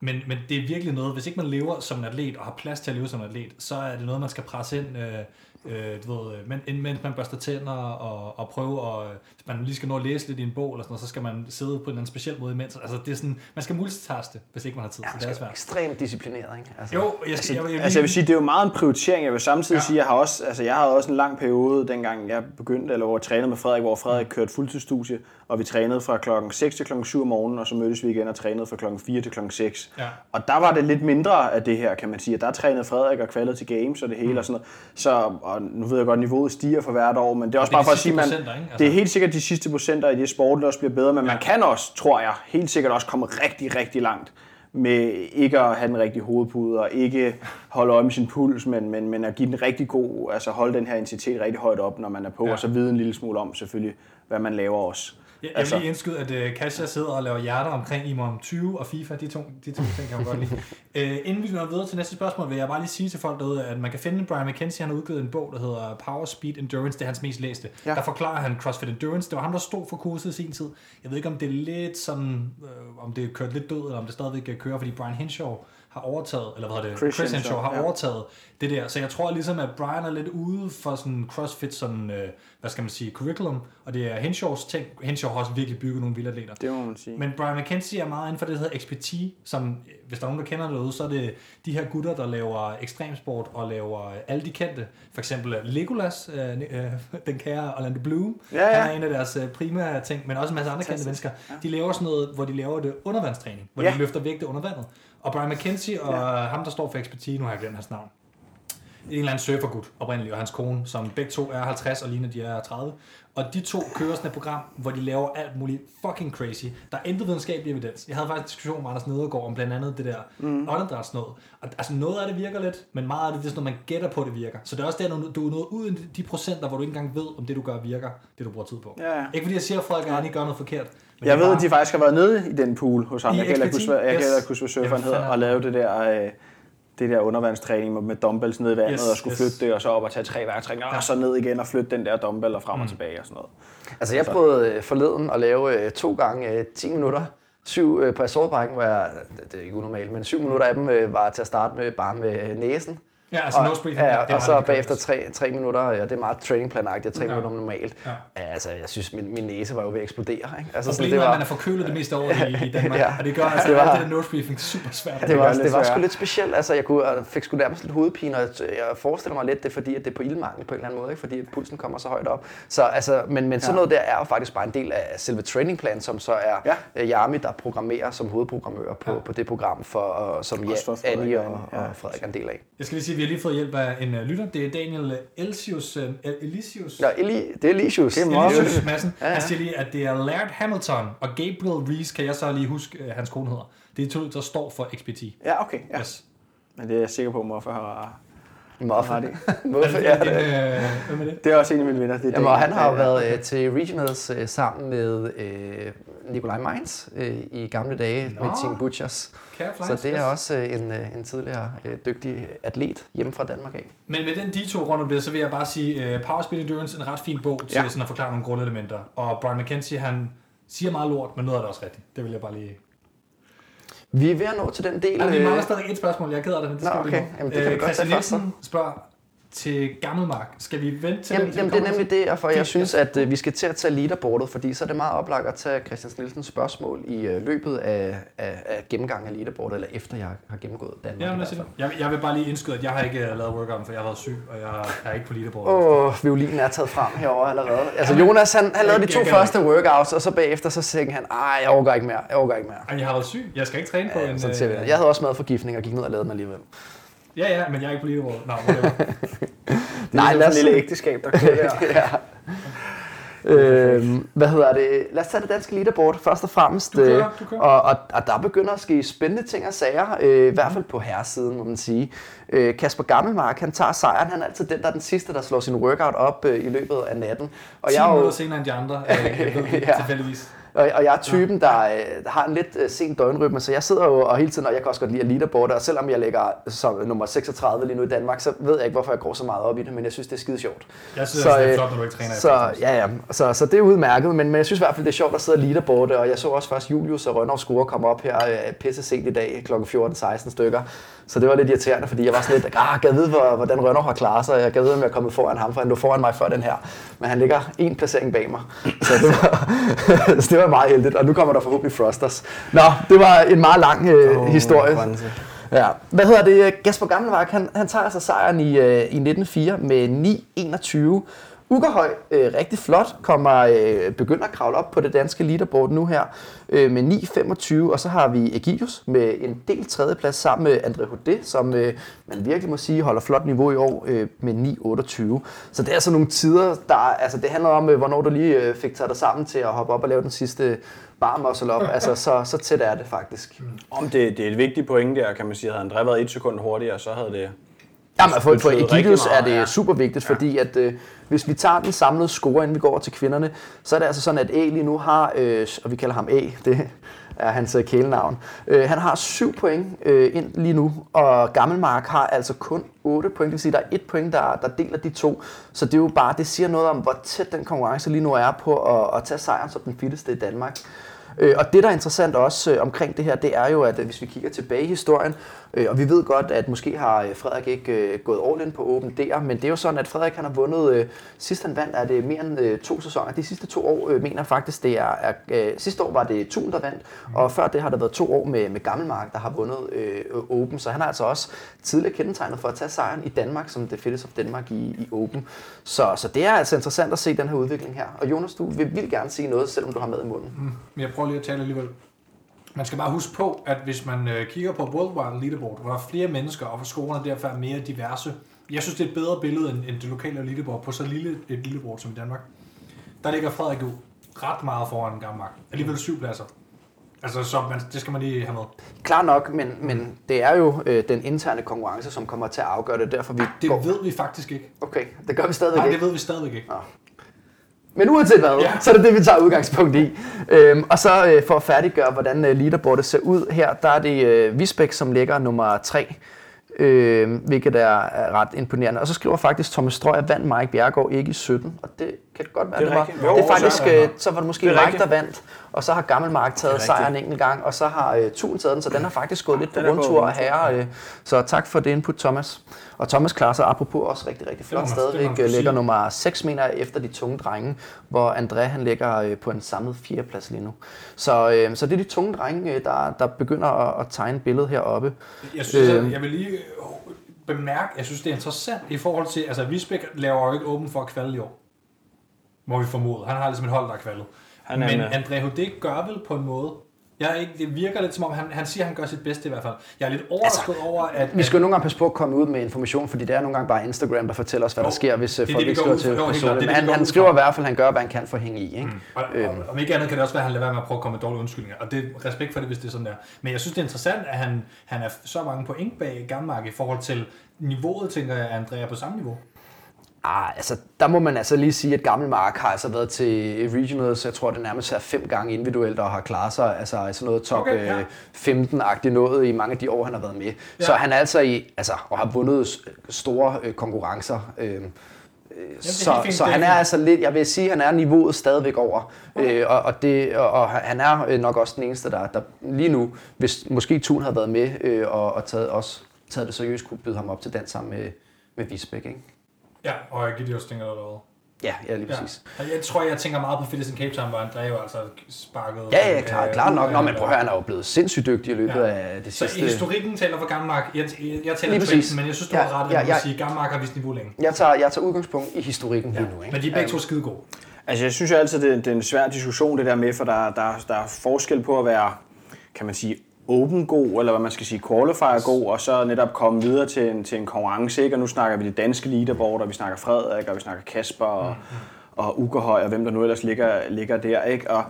men, men det er virkelig noget, hvis ikke man lever som en atlet og har plads til at leve som en atlet, så er det noget, man skal presse ind øh, øh, du ved, men, mens man børster tænder og, og prøve at, hvis man lige skal nå at læse lidt i en bog eller sådan noget, så skal man sidde på en eller anden speciel måde imens. Altså det er sådan, man skal multitaste, hvis ikke man har tid, ja, så det er svært. ekstremt disciplineret, ikke? Altså, jo, jeg, altså, jeg, jeg, altså jeg vil sige, det er jo meget en prioritering. Jeg vil samtidig ja. sige, jeg har også, altså jeg har også en lang periode, dengang jeg begyndte, eller hvor jeg trænede med Frederik, hvor Frederik kørte fuldtidsstudie, og vi trænede fra klokken 6 til klokken 7 om morgenen, og så mødtes vi igen og trænede fra klokken 4 til klokken 6. Ja. Og der var det lidt mindre af det her, kan man sige. Der trænede Frederik og kvalet til games og det hele mm. og sådan noget. Så, og nu ved jeg godt, niveauet stiger for hvert år, men det er også det bare for at sige, man, altså. det er helt sikkert de sidste procenter i det sport, der også bliver bedre, men ja. man kan også, tror jeg, helt sikkert også komme rigtig, rigtig langt med ikke at have den rigtige hovedpude, og ikke holde øje med sin puls, men, men, men at give den rigtig god, altså holde den her intensitet rigtig højt op, når man er på, ja. og så vide en lille smule om selvfølgelig, hvad man laver også. Jeg, jeg altså. vil lige indskyde, at uh, Kasia sidder og laver hjerter omkring Imam 20 og FIFA. De to, de to ting kan man godt lide. Uh, inden vi når videre til næste spørgsmål, vil jeg bare lige sige til folk derude, at man kan finde Brian McKenzie. Han har udgivet en bog, der hedder Power Speed Endurance. Det er hans mest læste. Ja. Der forklarer han CrossFit Endurance. Det var ham, der stod for kurset i sin tid. Jeg ved ikke, om det er lidt sådan, uh, om det er kørt lidt død, eller om det stadigvæk kører, fordi Brian Henshaw har overtaget, eller hvad hedder det, Chris Chris Henshaw Henshaw, har ja. overtaget det der. Så jeg tror ligesom, at Brian er lidt ude for sådan CrossFit, sådan, øh, hvad skal man sige, curriculum, og det er Henshaws ting. Henshaw har også virkelig bygget nogle vilde atleter. Det må man sige. Men Brian McKenzie er meget inden for det, der hedder XPT, som, øh, hvis der er nogen, der kender det derude, så er det de her gutter, der laver ekstremsport og laver alle de kendte. For eksempel øh, Legolas, øh, øh, den kære Orlando Bloom, Ja, ja. han er en af deres øh, primære ting, men også en masse andre kendte mennesker. De laver sådan noget, hvor de laver det undervandstræning, hvor Ja. de løfter vægte under vandet. Og Brian McKenzie og ja. ham, der står for XPT, nu har jeg glemt hans navn, en eller anden surfergud oprindeligt, og hans kone, som begge to er 50 og ligner, de er 30. Og de to kører sådan et program, hvor de laver alt muligt fucking crazy. Der er intet videnskabelig evidens. Jeg havde faktisk en diskussion med Anders Nedergaard om blandt andet det der mm. åndedrætsnåd. Og altså noget af det virker lidt, men meget af det, det er sådan noget, man gætter på, det virker. Så det er også der, du er nået ud i de procenter, hvor du ikke engang ved, om det du gør virker, det du bruger tid på. Ja, ja. Ikke fordi jeg siger, at og Annie gør noget forkert. Men Jeg ved, at de faktisk har været nede i den pool hos ham. I Jeg kan ikke huske, hvad, Yes. surferen hedder, og lave det der... Øh, det der undervandstræning med- dumbbells ned i vandet, Yes, og skulle yes. flytte det, og så op og tage tre værktræninger, og så ned igen og flytte den der dumbbell og frem Mm. og tilbage og sådan noget. Altså jeg prøvede øh, forleden at lave øh, to gange øh, 10 minutter. Syv øh, på assaultbrækken, hvor jeg, det er ikke unormalt, men syv minutter af dem øh, var til at starte med bare med næsen. Ja, altså og, nose breathing. Ja, det er og så bagefter tre, tre minutter, ja, det er meget trainingplanagtigt, tre Ja. minutter normalt. Ja. Ja. Altså, jeg synes, min, min næse var jo ved at eksplodere. Ikke? Altså, Og sådan, problemet er, at man er forkølet det meste året i, i Danmark, Ja. og det gør altså, Det det, var- var, det der nose briefing super svært. det var, gør det, lidt var sgu lidt specielt. Altså, jeg kunne, jeg fik sgu nærmest lidt hovedpine, og jeg, forestiller mig lidt, det er fordi, at det er på ildmangel på en eller anden måde, ikke? fordi at pulsen kommer så højt op. Så, altså, men, men sådan Ja. noget der er jo faktisk bare en del af selve trainingplanen, som så er Ja. ja. Yami, der programmerer som hovedprogrammør på, Ja. på det program, for, og, som ja, Annie og og, og Frederik er en del af. Jeg skal lige sige, at vi har lige fået hjælp af en uh, lytter. Det er Daniel Elsius, uh, Elisius. Ja, Eli, det er Licious. Det er meget Elisius Madsen. Ja, ja. Han siger lige, at det er Laird Hamilton og Gabriel Reese, kan jeg så lige huske, uh, hans kone hedder. Det er to, der står for XPT. Ja, okay. Ja. Yes. Men det er jeg sikker på, at Muffe har... Muffe. Har det. Muffe, Ja, det. er det? Det er også en af mine venner. Det er Jamen, og han har jo været øh, til Regionals øh, sammen med øh, Nikolaj Mainz øh, i gamle dage Nå. med Team Butchers. Så det er også øh, en, øh, en tidligere øh, dygtig atlet hjemme fra Danmark af. Men med den detour rundt om det, så vil jeg bare sige, uh, Power Speed Endurance en ret fin bog til Ja. sådan at forklare nogle grundelementer. Og Brian McKenzie, han siger meget lort, men noget af det er også rigtigt. Det vil jeg bare lige... Vi er ved at nå til den del... Altså, vi øh, mangler stadig et spørgsmål, jeg er ked af det, men det Nå, skal vi okay. nå. Jamen, det kan vi godt Christian. Nielsen spørger til Gammelmark. Skal vi vente til Jamen, den, til jamen det er nemlig det, og for jeg synes, at øh, vi skal til at tage leaderboardet, fordi så er det meget oplagt at tage Christian Nielsens spørgsmål i øh, løbet af, af, af gennemgangen af leaderboardet, eller efter jeg har gennemgået Danmark. Ja, men jeg, jeg, jeg vil bare lige indskyde, at jeg har ikke øh, lavet workouten, for jeg har været syg, og jeg er ikke på leaderboard. Åh, oh, violinen er taget frem herovre allerede. Altså Jonas, han, han lavede de to Jeg første workouts, og så bagefter så tænkte han, ej, jeg overgår ikke mere, jeg overgår ikke mere. Jeg har været syg. Jeg skal ikke træne på Ja, en... sådan det. Jeg havde også madforgiftning og gik ned og lavede den alligevel. Ja, ja, men jeg er ikke leaderboard. Nå, er Nej, lad os- lille ægteskab, der kører der. ja. Øhm, hvad hedder det? Lad os tage det danske leaderboard først og fremmest. Du kører, øh, du kører. Og, og, og der begynder at ske spændende ting og sager, øh, i hvert fald på herresiden, må man sige. Øh, Kasper Gammelmark, han tager sejren. Han er altid den, der er den sidste, der slår sin workout op øh, i løbet af natten. Og 10 jeg er jo, minutter senere end de andre, øh, ved Ja. tilfældigvis. Og, og jeg er typen, der, øh, har en lidt øh, sen døgnrytme, så jeg sidder jo og hele tiden, og jeg kan også godt lide at leaderboarde, og selvom jeg ligger som nummer 36 lige nu i Danmark, så ved jeg ikke, hvorfor jeg går så meget op i det, men jeg synes, det er skide sjovt. Jeg synes, Så, det er flot, når du ikke træner. Så, efter, ja, ja. Så, så det er udmærket, men, men jeg synes i hvert fald, det er sjovt at sidde og leaderboarde, og jeg så også først Julius og Rønner Skure komme op her øh, pisse sent i dag, kl. 14-16 stykker. Så det var lidt irriterende, fordi jeg var sådan lidt, ah, jeg ved, hvor, hvordan Rønner har klaret sig, jeg kan vide, om jeg er kommet foran ham, for han lå foran mig før den her. Men han ligger en placering bag mig, så det var, så det var meget heldigt, og nu kommer der forhåbentlig Frosters. Nå, det var en meget lang øh, oh, historie. Grænse. Ja. Hvad hedder det? Gasper Gammelmark, han, han tager altså sejren i, øh, i 1904 med 9-21. Ugerhøj, øh, rigtig flot, kommer, øh, begynder at kravle op på det danske leaderboard nu her øh, med 9-25, og så har vi Egidius med en del tredjeplads sammen med André Houdet, som øh, man virkelig må sige holder flot niveau i år øh, med 9-28. Så det er altså nogle tider, der, altså det handler om, øh, hvornår du lige øh, fik taget dig sammen til at hoppe op og lave den sidste bar muscle op, altså så, så tæt er det faktisk. Om det, det er et vigtigt point der, kan man sige. Havde André været et sekund hurtigere, så havde det... Jamen, for, for Egidius er det ja. super vigtigt, fordi at øh, hvis vi tager den samlede score, inden vi går over til kvinderne, så er det altså sådan, at A lige nu har, øh, og vi kalder ham A, det er hans øh, kælenavn, øh, han har 7 point øh, ind lige nu, og Gammelmark har altså kun 8 point, det vil sige, der er et point, der, der deler de to, så det er jo bare, det siger noget om, hvor tæt den konkurrence lige nu er på at, at tage sejren som den fitteste i Danmark. Øh, og det, der er interessant også øh, omkring det her, det er jo, at øh, hvis vi kigger tilbage i historien, Øh, og vi ved godt, at måske har øh, Frederik ikke øh, gået all in på Open DR, men det er jo sådan, at Frederik han har vundet, sidst han vandt, er det mere end to sæsoner. De sidste to år mener faktisk, det er, er sidste år var det Thun, der vandt, og før det har der været to år med, med Gammelmark, der har vundet øh, Open, så han har altså også tidligere kendetegnet for at tage sejren i Danmark, som det Fitness of Danmark i, i Open. Så, så det er altså interessant at se den her udvikling her. Og Jonas, du vil, vil gerne sige noget, selvom du har med i munden. Mm. Men jeg prøver lige at tale alligevel. Man skal bare huske på, at hvis man øh, kigger på Worldwide Leaderboard, hvor der er flere mennesker, og hvor scorerne derfor er mere diverse, jeg synes, det er et bedre billede end, end det lokale leaderboard på så lille et leaderboard som i Danmark. Der ligger Frederik jo ret meget foran Gammark. Alligevel syv pladser. Altså, så man, det skal man lige have med. Klar nok, men, men det er jo øh, den interne konkurrence, som kommer til at afgøre det. Derfor vi Det går... ved vi faktisk ikke. Okay, det gør vi stadigvæk Nej, ikke. det ved vi stadigvæk ikke. Men uanset hvad, Ja. så er det det, vi tager udgangspunkt i. Øhm, og så øh, for at færdiggøre, hvordan øh, leaderboardet ser ud her, der er det øh, Visbæk, som ligger nummer 3, øh, hvilket er, er ret imponerende. Og så skriver faktisk Thomas Strøger, vandt Mike Bjergård ikke i 17, og det kan godt være, Det er det, var. rigtigt. Jo, det er faktisk, så det øh, så var det måske Det Mike, der vandt, og så har Gammelmark taget sejren en enkelt gang, og så har øh, Thun taget den, så den har faktisk gået lidt på rundtur af herre. Øh, så tak for det input, Thomas. Og Thomas klarer sig apropos også rigtig, rigtig flot det stadigvæk. øh, Ligger nummer 6 mener jeg, efter de tunge drenge, hvor André han ligger øh, på en samlet fjerdeplads lige nu. Så, øh, så det er de tunge drenge, øh, der, der begynder at, at tegne billedet heroppe. Jeg synes, Øhm. at jeg vil lige øh, bemærke, jeg synes, det er interessant i forhold til, altså Visbæk laver jo ikke åben for at kvalde i år. Må vi formode. Han har ligesom et hold, der er kvaldet. Han er Men med. André Hodé gør vel på en måde. Jeg er ikke, det virker lidt som om, han, han siger, at han gør sit bedste i hvert fald. Jeg er lidt overrasket altså, over, at... Vi skal jo nogle gange passe på at komme ud med information, fordi det er nogle gange bare Instagram, der fortæller os, hvad Jo, der sker, hvis øh, det folk det, vi ikke går skriver til er personen. Han, han skriver i hvert fald, at han gør, hvad han kan for at hænge i. Ikke? Og, Øhm. og, om ikke andet kan det også være, at han lader være med at prøve at komme med dårlige undskyldninger. Og det er respekt for det, hvis det er sådan der. Men jeg synes, det er interessant, at han, han er så mange point bag Gammark i forhold til niveauet, tænker jeg, at André er på samme niveau. Ah, altså, der må man altså lige sige, at Gammel Mark har altså været til regionals, jeg tror det nærmest er fem gange individuelt, og har klaret sig altså i sådan noget top Okay, okay, ja. ja. 15-agtigt noget i mange af de år, han har været med. Ja. Så han er altså i, altså, og har vundet store øh, konkurrencer. Øh, så, fint, så han er altså lidt, jeg vil sige, han er niveauet stadigvæk over. Øh, og, og, det, og, og han er øh, nok også den eneste, der, der lige nu, hvis måske Thun havde været med øh, og, og taget, også taget det seriøst, kunne byde ham op til dans sammen med, med Visbæk. Ikke? Ja, og Gideon tænker der derude. Ja, ja, lige præcis. Ja. Jeg tror, jeg tænker meget på Fitness in Cape Town, hvor André jo altså sparkede... Ja, ja, klart, øh, klart nok. Nå, men prøv at høre, han er jo blevet sindssygt dygtig i løbet Ja. af det Så sidste... historikken taler for Gammark. Jeg, jeg, jeg taler Lige præcis. men jeg synes, du Ja, har ret, ja, at ja. ja, sige, at Gammark har vist niveau længe. Jeg tager, jeg tager udgangspunkt i historikken lige nu. Ikke? Men de er begge to skide gode. Altså, jeg synes jo altid, det, det er en svær diskussion, det der med, for der, der, der er forskel på at være, kan man sige, open god, eller hvad man skal sige, qualifier god, og så netop komme videre til en, til en konkurrence, ikke? Og nu snakker vi det danske leaderboard, og vi snakker Frederik, og vi snakker Kasper, og, og Ukerhøj, og hvem der nu ellers ligger, ligger der, ikke? Og,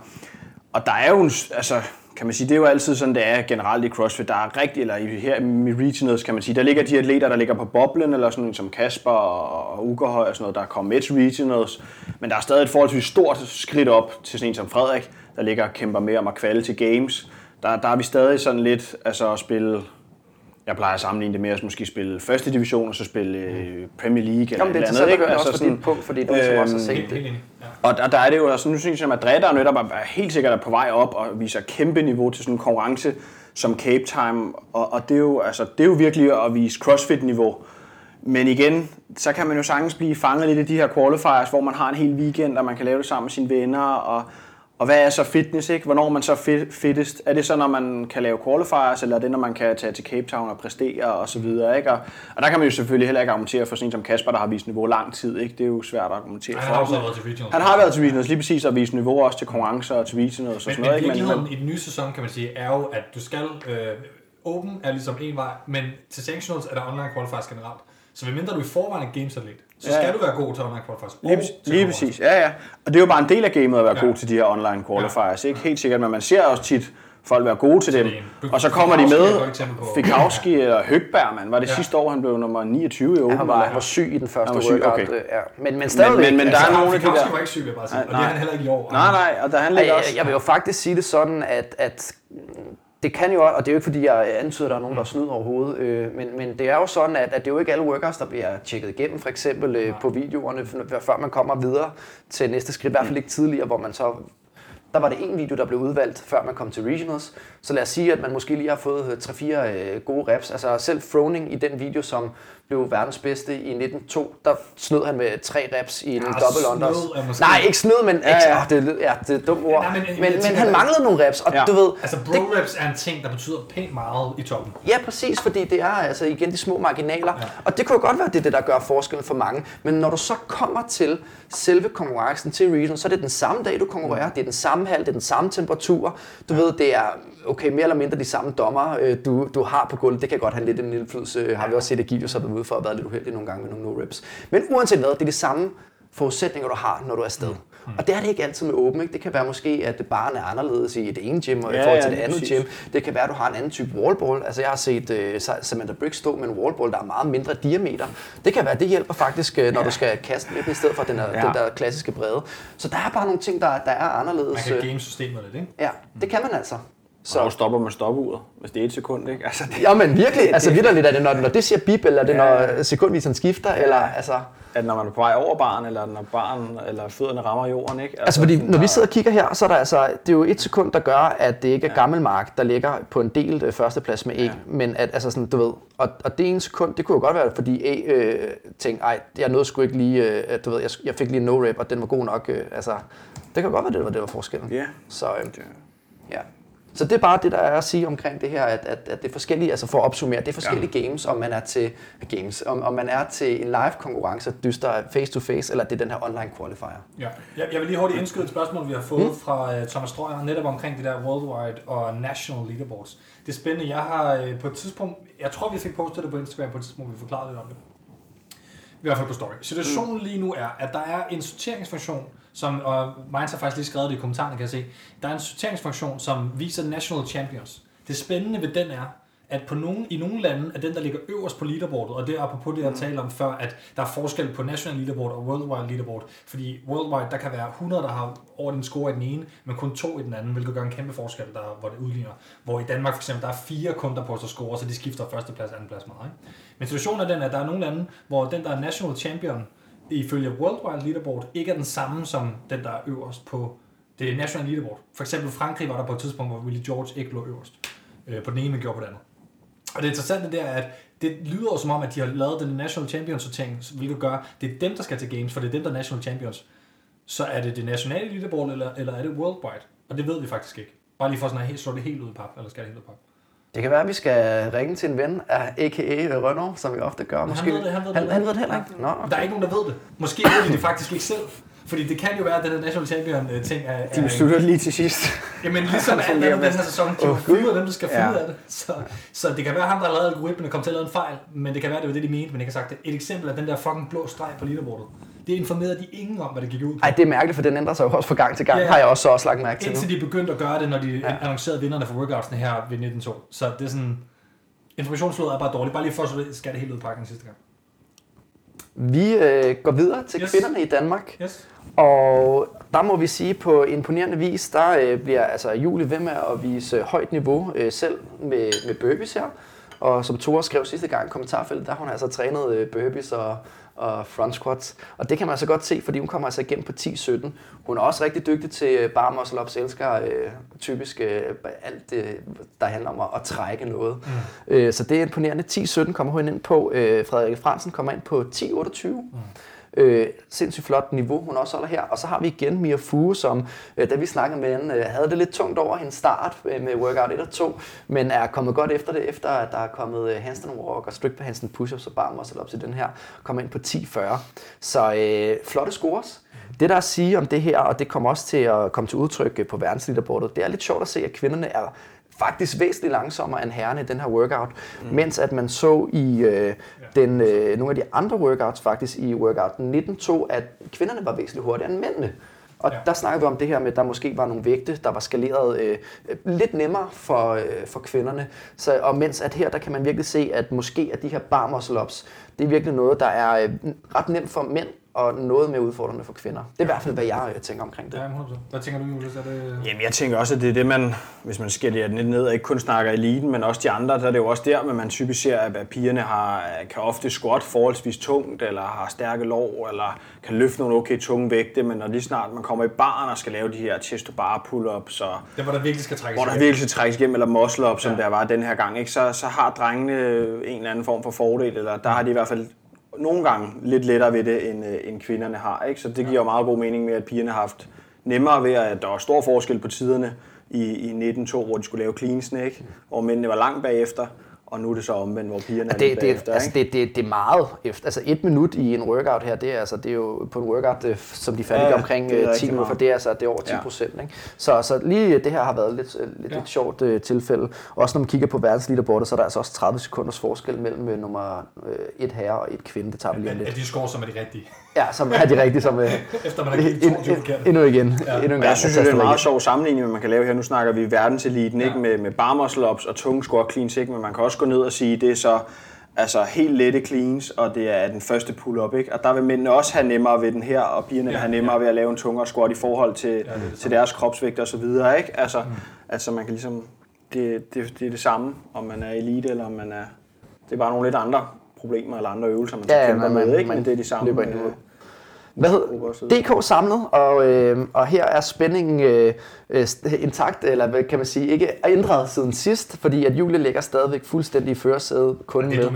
og der er jo en, altså, kan man sige, det er jo altid sådan, det er generelt i CrossFit. Der er rigtig, eller i, her i regionals, kan man sige, der ligger de atleter, der ligger på boblen, eller sådan som Kasper og, og Ugerhøj og sådan noget, der er kommet med til regionals. Men der er stadig et forholdsvis stort skridt op til sådan en som Frederik, der ligger og kæmper med om at kvalde til games. Der, der er vi stadig sådan lidt, altså at spille, jeg plejer at sammenligne det med at måske spille første division, og så spille øh, Premier League eller Jamen, det er andet. høre Altså også for dit punkt, fordi du ligesom også har set det. og der, der er det jo også, nu synes jeg, at Madrid der er netop er helt sikkert er på vej op og viser kæmpe niveau til sådan en konkurrence som Cape Time. Og, og det, er jo, altså, det er jo virkelig at vise CrossFit-niveau. Men igen, så kan man jo sagtens blive fanget lidt i de her qualifiers, hvor man har en hel weekend, og man kan lave det sammen med sine venner. Og, og hvad er så fitness, ikke? Hvornår er man så fit, fittest? Er det så, når man kan lave qualifiers, eller er det, når man kan tage til Cape Town og præstere og så videre, ikke? Og, og der kan man jo selvfølgelig heller ikke argumentere for sådan en som Kasper, der har vist niveau lang tid, ikke? Det er jo svært at argumentere Han for. har også været til regionals. Han har været til regionals lige præcis og vist niveau også til konkurrencer og til regionals og sådan Men, men noget. ikke? virkeligheden i den nye sæson, kan man sige, er jo, at du skal... Øh, open er ligesom en vej, men til sanctionals er der online qualifiers generelt. Så medmindre du i forvejen er gamesatlet, så Ja, ja. skal du være god til online qualifiers. Lige, og lige præcis, ja ja. Og det er jo bare en del af gamet at være Ja. god til de her online qualifiers, ikke? Helt sikkert, men man ser også tit folk være gode til dem. Og så kommer de med, Fikowski eller Høgberg, man. Var det Ja. sidste år, han blev nummer 29 i Open? Han var, han var syg i den første syg, workout. okay. Ja. Men, men stadigvæk. men- men der altså, er nogle af de Fikowski der- var ikke syg, vil jeg bare sige. Nej, Og det er nej. han heller ikke i år. Nej, nej, og der han Ej, ligger jeg, også... jeg vil jo faktisk sige det sådan, at, at det kan jo, og det er jo ikke fordi, jeg antyder, at der er nogen, der snyder overhovedet, øh, men, men det er jo sådan, at, at det er jo ikke alle workers, der bliver tjekket igennem, for eksempel øh, på videoerne, før man kommer videre til næste skridt, i hvert fald ikke tidligere, hvor man så der var det en video, der blev udvalgt, før man kom til regionals. Så lad os sige, at man måske lige har fået øh, 3-4 øh, gode reps. Altså selv Froning i den video, som blev verdens bedste i 1902, der snød han med tre reps i en Ja, double under. snød er måske- Nej, ikke snød, men Ja, ja. ja, det, er- ja, det er et dumt ord. Nej, men- men, jeg men, men han manglede nogle reps, og Ja. du ved... Altså, det- bro reps er en ting, der betyder pænt meget i toppen. Ja, præcis, fordi det er altså igen de små marginaler. Ja. Ja. Og det kunne godt være, det er det, der gør forskellen for mange. Men når du så kommer til selve konkurrencen til region, så er det den samme dag, du konkurrerer. Det er den samme hal, det er den samme temperatur. Du ved, det er okay, mere eller mindre de samme dommer, øh, du, du har på gulvet. Det kan godt have lidt en indflydelse. Øh, Har vi også set, at Gideon så har været ude for at være lidt uheldig nogle gange med nogle no-reps. Men uanset hvad, det er de samme forudsætninger, du har, når du er afsted. Mm. Og det er det ikke altid med åben. Ikke? Det kan være måske, at baren er anderledes i det ene gym, og i Ja, forhold ja, til det lige andet præcis. gym. Det kan være, at du har en anden type wallball. Altså jeg har set uh, Samantha Briggs stå med en wallball, der er meget mindre diameter. Det kan være, det hjælper faktisk, når du skal kaste med den, i stedet for den, her, Ja. den der klassiske brede. Så der er bare nogle ting, der, der er Man anderledes. kan øh, game systemet lidt, ikke? Ja, det kan man altså. Så hvor stopper man stopuret, hvis det er et sekund, ikke? Altså, det, Ja, men virkelig, altså vidderligt er det, når, når det siger bip, eller er det, Ja. når sekundviseren skifter, eller altså... at når man er på vej over baren, eller når baren eller fødderne rammer jorden, ikke? Altså fordi, sådan, når vi der- sidder og kigger her, så er der altså, det er jo et sekund, der gør, at det ikke er Gammelmark, der ligger på en del øh, førsteplads med E, ja. men at, altså sådan, du ved, og, og det ene sekund, det kunne jo godt være, fordi E øh, tænkte, ej, jeg nåede sgu ikke lige, øh, du ved, jeg, jeg fik lige en no-rap, og den var god nok, øh, altså, det kan godt være, det var, det var forskellen. Ja. Så, øh, ja. Så det er bare det, der er at sige omkring det her, at, at, at det er forskellige, altså for at opsummere, det er forskellige ja. games, om man er til games, om, om man er til en live konkurrence, dyster face to face, eller det er den her online qualifier. Ja. Jeg, jeg vil lige hurtigt indskyde et spørgsmål, vi har fået mm. fra uh, Thomas Strøger, netop omkring det der worldwide og national leaderboards. Det er spændende. Jeg har uh, på et tidspunkt, jeg tror vi fik postet det på Instagram på et tidspunkt, vi forklarede lidt om det. I hvert fald på story. Situationen lige nu er, at der er en sorteringsfunktion, som, og Minds har faktisk lige skrevet det i kommentarerne, kan jeg se. Der er en sorteringsfunktion, som viser national champions. Det spændende ved den er, at på nogle, i nogle lande er den, der ligger øverst på leaderboardet, og det er apropos det, jeg talte om før, at der er forskel på national leaderboard og worldwide leaderboard. Fordi worldwide, der kan være 100, der har over den score i den ene, men kun to i den anden, hvilket gør en kæmpe forskel, der, hvor det udligner. Hvor i Danmark for eksempel, der er fire kunder på at score, så de skifter førsteplads og andenplads meget. Ikke? Men situationen er den, at der er nogle lande, hvor den, der er national champion, ifølge worldwide leaderboard, ikke er den samme som den, der er øverst på det national leaderboard. For eksempel Frankrig var der på et tidspunkt, hvor Willie George ikke lå øverst øh, på den ene, men gjorde på den anden. Og det interessante der er, at det lyder som om, at de har lavet den national champions sortering, hvilket gør, det er dem, der skal til games, for det er dem, der er national champions. Så er det det nationale leaderboard, eller, eller er det worldwide? Og det ved vi faktisk ikke. Bare lige for sådan at helt- slå det helt ud i pap, eller skal det helt ud i pap? Det kan være, at vi skal ringe til en ven af a.k.a. Renault, som vi ofte gør. Måske. ved det, han ved det. han, han ved det heller ikke. Nå, Der okay. er ikke nogen, der ved det. Måske ved de det faktisk ikke selv. Fordi det kan jo være, at den der national champion øh, ting er... De er beslutter lige til sidst. Jamen ligesom alt andet den her sæson, de ud af, hvem der skal finde Ja. af det. Så, så det kan være ham, der har lavet algoritmen og kom til at lave en fejl, men det kan være, det var det, de mente, men ikke har sagt det. Et eksempel er den der fucking blå streg på leaderboardet. Det informerede de ingen om, hvad det gik ud på. Ej, det er mærkeligt, for den ændrer sig jo også fra gang til gang, Ja. har jeg også, også lagt mærke til Indtil nu. de begyndte at gøre det, når de ja. annoncerede vinderne for workoutsene her ved 19.2. Så det er sådan... Informationsflådet er bare dårligt. Bare lige for, så skal det helt ud i pakken sidste gang. Vi øh, går videre til Yes. kvinderne i Danmark. Yes. Og der må vi sige, på imponerende vis, der øh, bliver altså Julie ved med at vise højt niveau øh, selv med, med burpees her. Og som Tore skrev sidste gang i kommentarfeltet, der har hun altså trænet øh, burpees og, og front squats. Og det kan man altså godt se, fordi hun kommer altså igennem på 10-17. Hun er også rigtig dygtig til øh, bar muscle ups, elsker øh, typisk øh, alt det, der handler om at, at trække noget. Mm. Øh, så det er imponerende. 10-17 kommer hun ind på. Øh, Frederik Fransen kommer ind på 10-28. Mm. Øh, sindssygt flot niveau, hun også holder her. Og så har vi igen Mia Fue, som, øh, da vi snakkede med hende, øh, havde det lidt tungt over hendes start øh, med workout 1 og 2, men er kommet godt efter det, efter at der er kommet øh, Hansen walk og strict på Hansen push-ups og bar muscle ups i den her, kommer ind på 10.40. Så øh, flotte scores. Det der er at sige om det her, og det kommer også til at komme til udtryk øh, på verdensleaderboardet, det er lidt sjovt at se, at kvinderne er faktisk væsentligt langsommere end herrerne i den her workout, mm. mens at man så i øh, den, øh, nogle af de andre workouts faktisk i workout 19.2, at kvinderne var væsentligt hurtigere end mændene. Og Ja. der snakker vi om det her med, at der måske var nogle vægte, der var skaleret øh, lidt nemmere for, øh, for kvinderne. Så, og mens at her, der kan man virkelig se, at måske at de her bar muscle ups, det er virkelig noget, der er øh, ret nemt for mænd og noget mere udfordrende for kvinder. Det er i hvert fald, hvad jeg øh, tænker omkring det. Ja, 100%. Hvad tænker du, Julius? Er det... Jamen, jeg tænker også, at det er det, man, hvis man skærer det lidt ned, og ikke kun snakker eliten, men også de andre, der er det jo også der, at man typisk ser, at pigerne har, kan ofte squat forholdsvis tungt, eller har stærke lår, eller kan løfte nogle okay tunge vægte, men når lige snart man kommer i barn og skal lave de her chest to bar pull-ups, og Det, hvor der virkelig skal trækkes hvor der virkelig skal trækkes igennem, eller muscle up, som Ja. der var den her gang, ikke? Så, så har drengene en eller anden form for fordel, eller der har de i hvert fald nogle gange lidt lettere ved det, end, øh, end kvinderne har. Ikke? Så det giver jo meget god mening med, at pigerne har haft nemmere ved, at der var stor forskel på tiderne i, i 19.2, hvor de skulle lave cleansene, ikke? hvor mændene var langt bagefter, og nu er det så omvendt, hvor pigerne er lidt Det, det, bagefter. altså ikke? det, det, det er meget efter. Altså et minut i en workout her, det er, altså, det er jo på en workout, øh, som de færdige Ja, ja, ja, omkring det er øh, 10 rigtig minutter, for det er, altså, det er over 10 Ja. procent. Ikke? Så, så lige det her har været lidt, øh, lidt, Ja. ja. lidt sjovt øh, tilfælde. Også når man kigger på verdensleaderboardet, så er der altså også 30 sekunders forskel mellem øh, nummer øh, et herre og et kvinde. Det tager vi lige om Er lidt. de score, som er de rigtige? Ja, som er de rigtige, som øh, Efter man har givet 22 forkerte. endnu igen. Ja. Endnu en Men gang jeg synes, det er en meget sjov sammenligning, man kan lave her. Nu snakker vi verdenseliten, Ja. ikke med, med bar muscle ups og tunge squat cleans, ikke? men man kan også gå ned og sige, det er så altså helt lette cleans, og det er den første pull-up, ikke? Og der vil mændene også have nemmere ved den her, og pigerne vil Ja, have nemmere ja. ved at lave en tungere squat i forhold til, det det samme. til deres kropsvægt og så videre, ikke? Altså, mm. altså man kan ligesom, det, det, det er det samme, om man er elite eller om man er, det er bare nogle lidt andre problemer eller andre øvelser, man Ja, ja, ja, kæmper man- med, man- ikke? Men man det er de samme. løber ind øh. Hvad grupper og så hed videre. DK samlet, og, øh, og her er spændingen øh, øh, intakt, eller hvad kan man sige, ikke ændret siden sidst, fordi at Julie ligger stadigvæk fuldstændig i førersædet, kun med,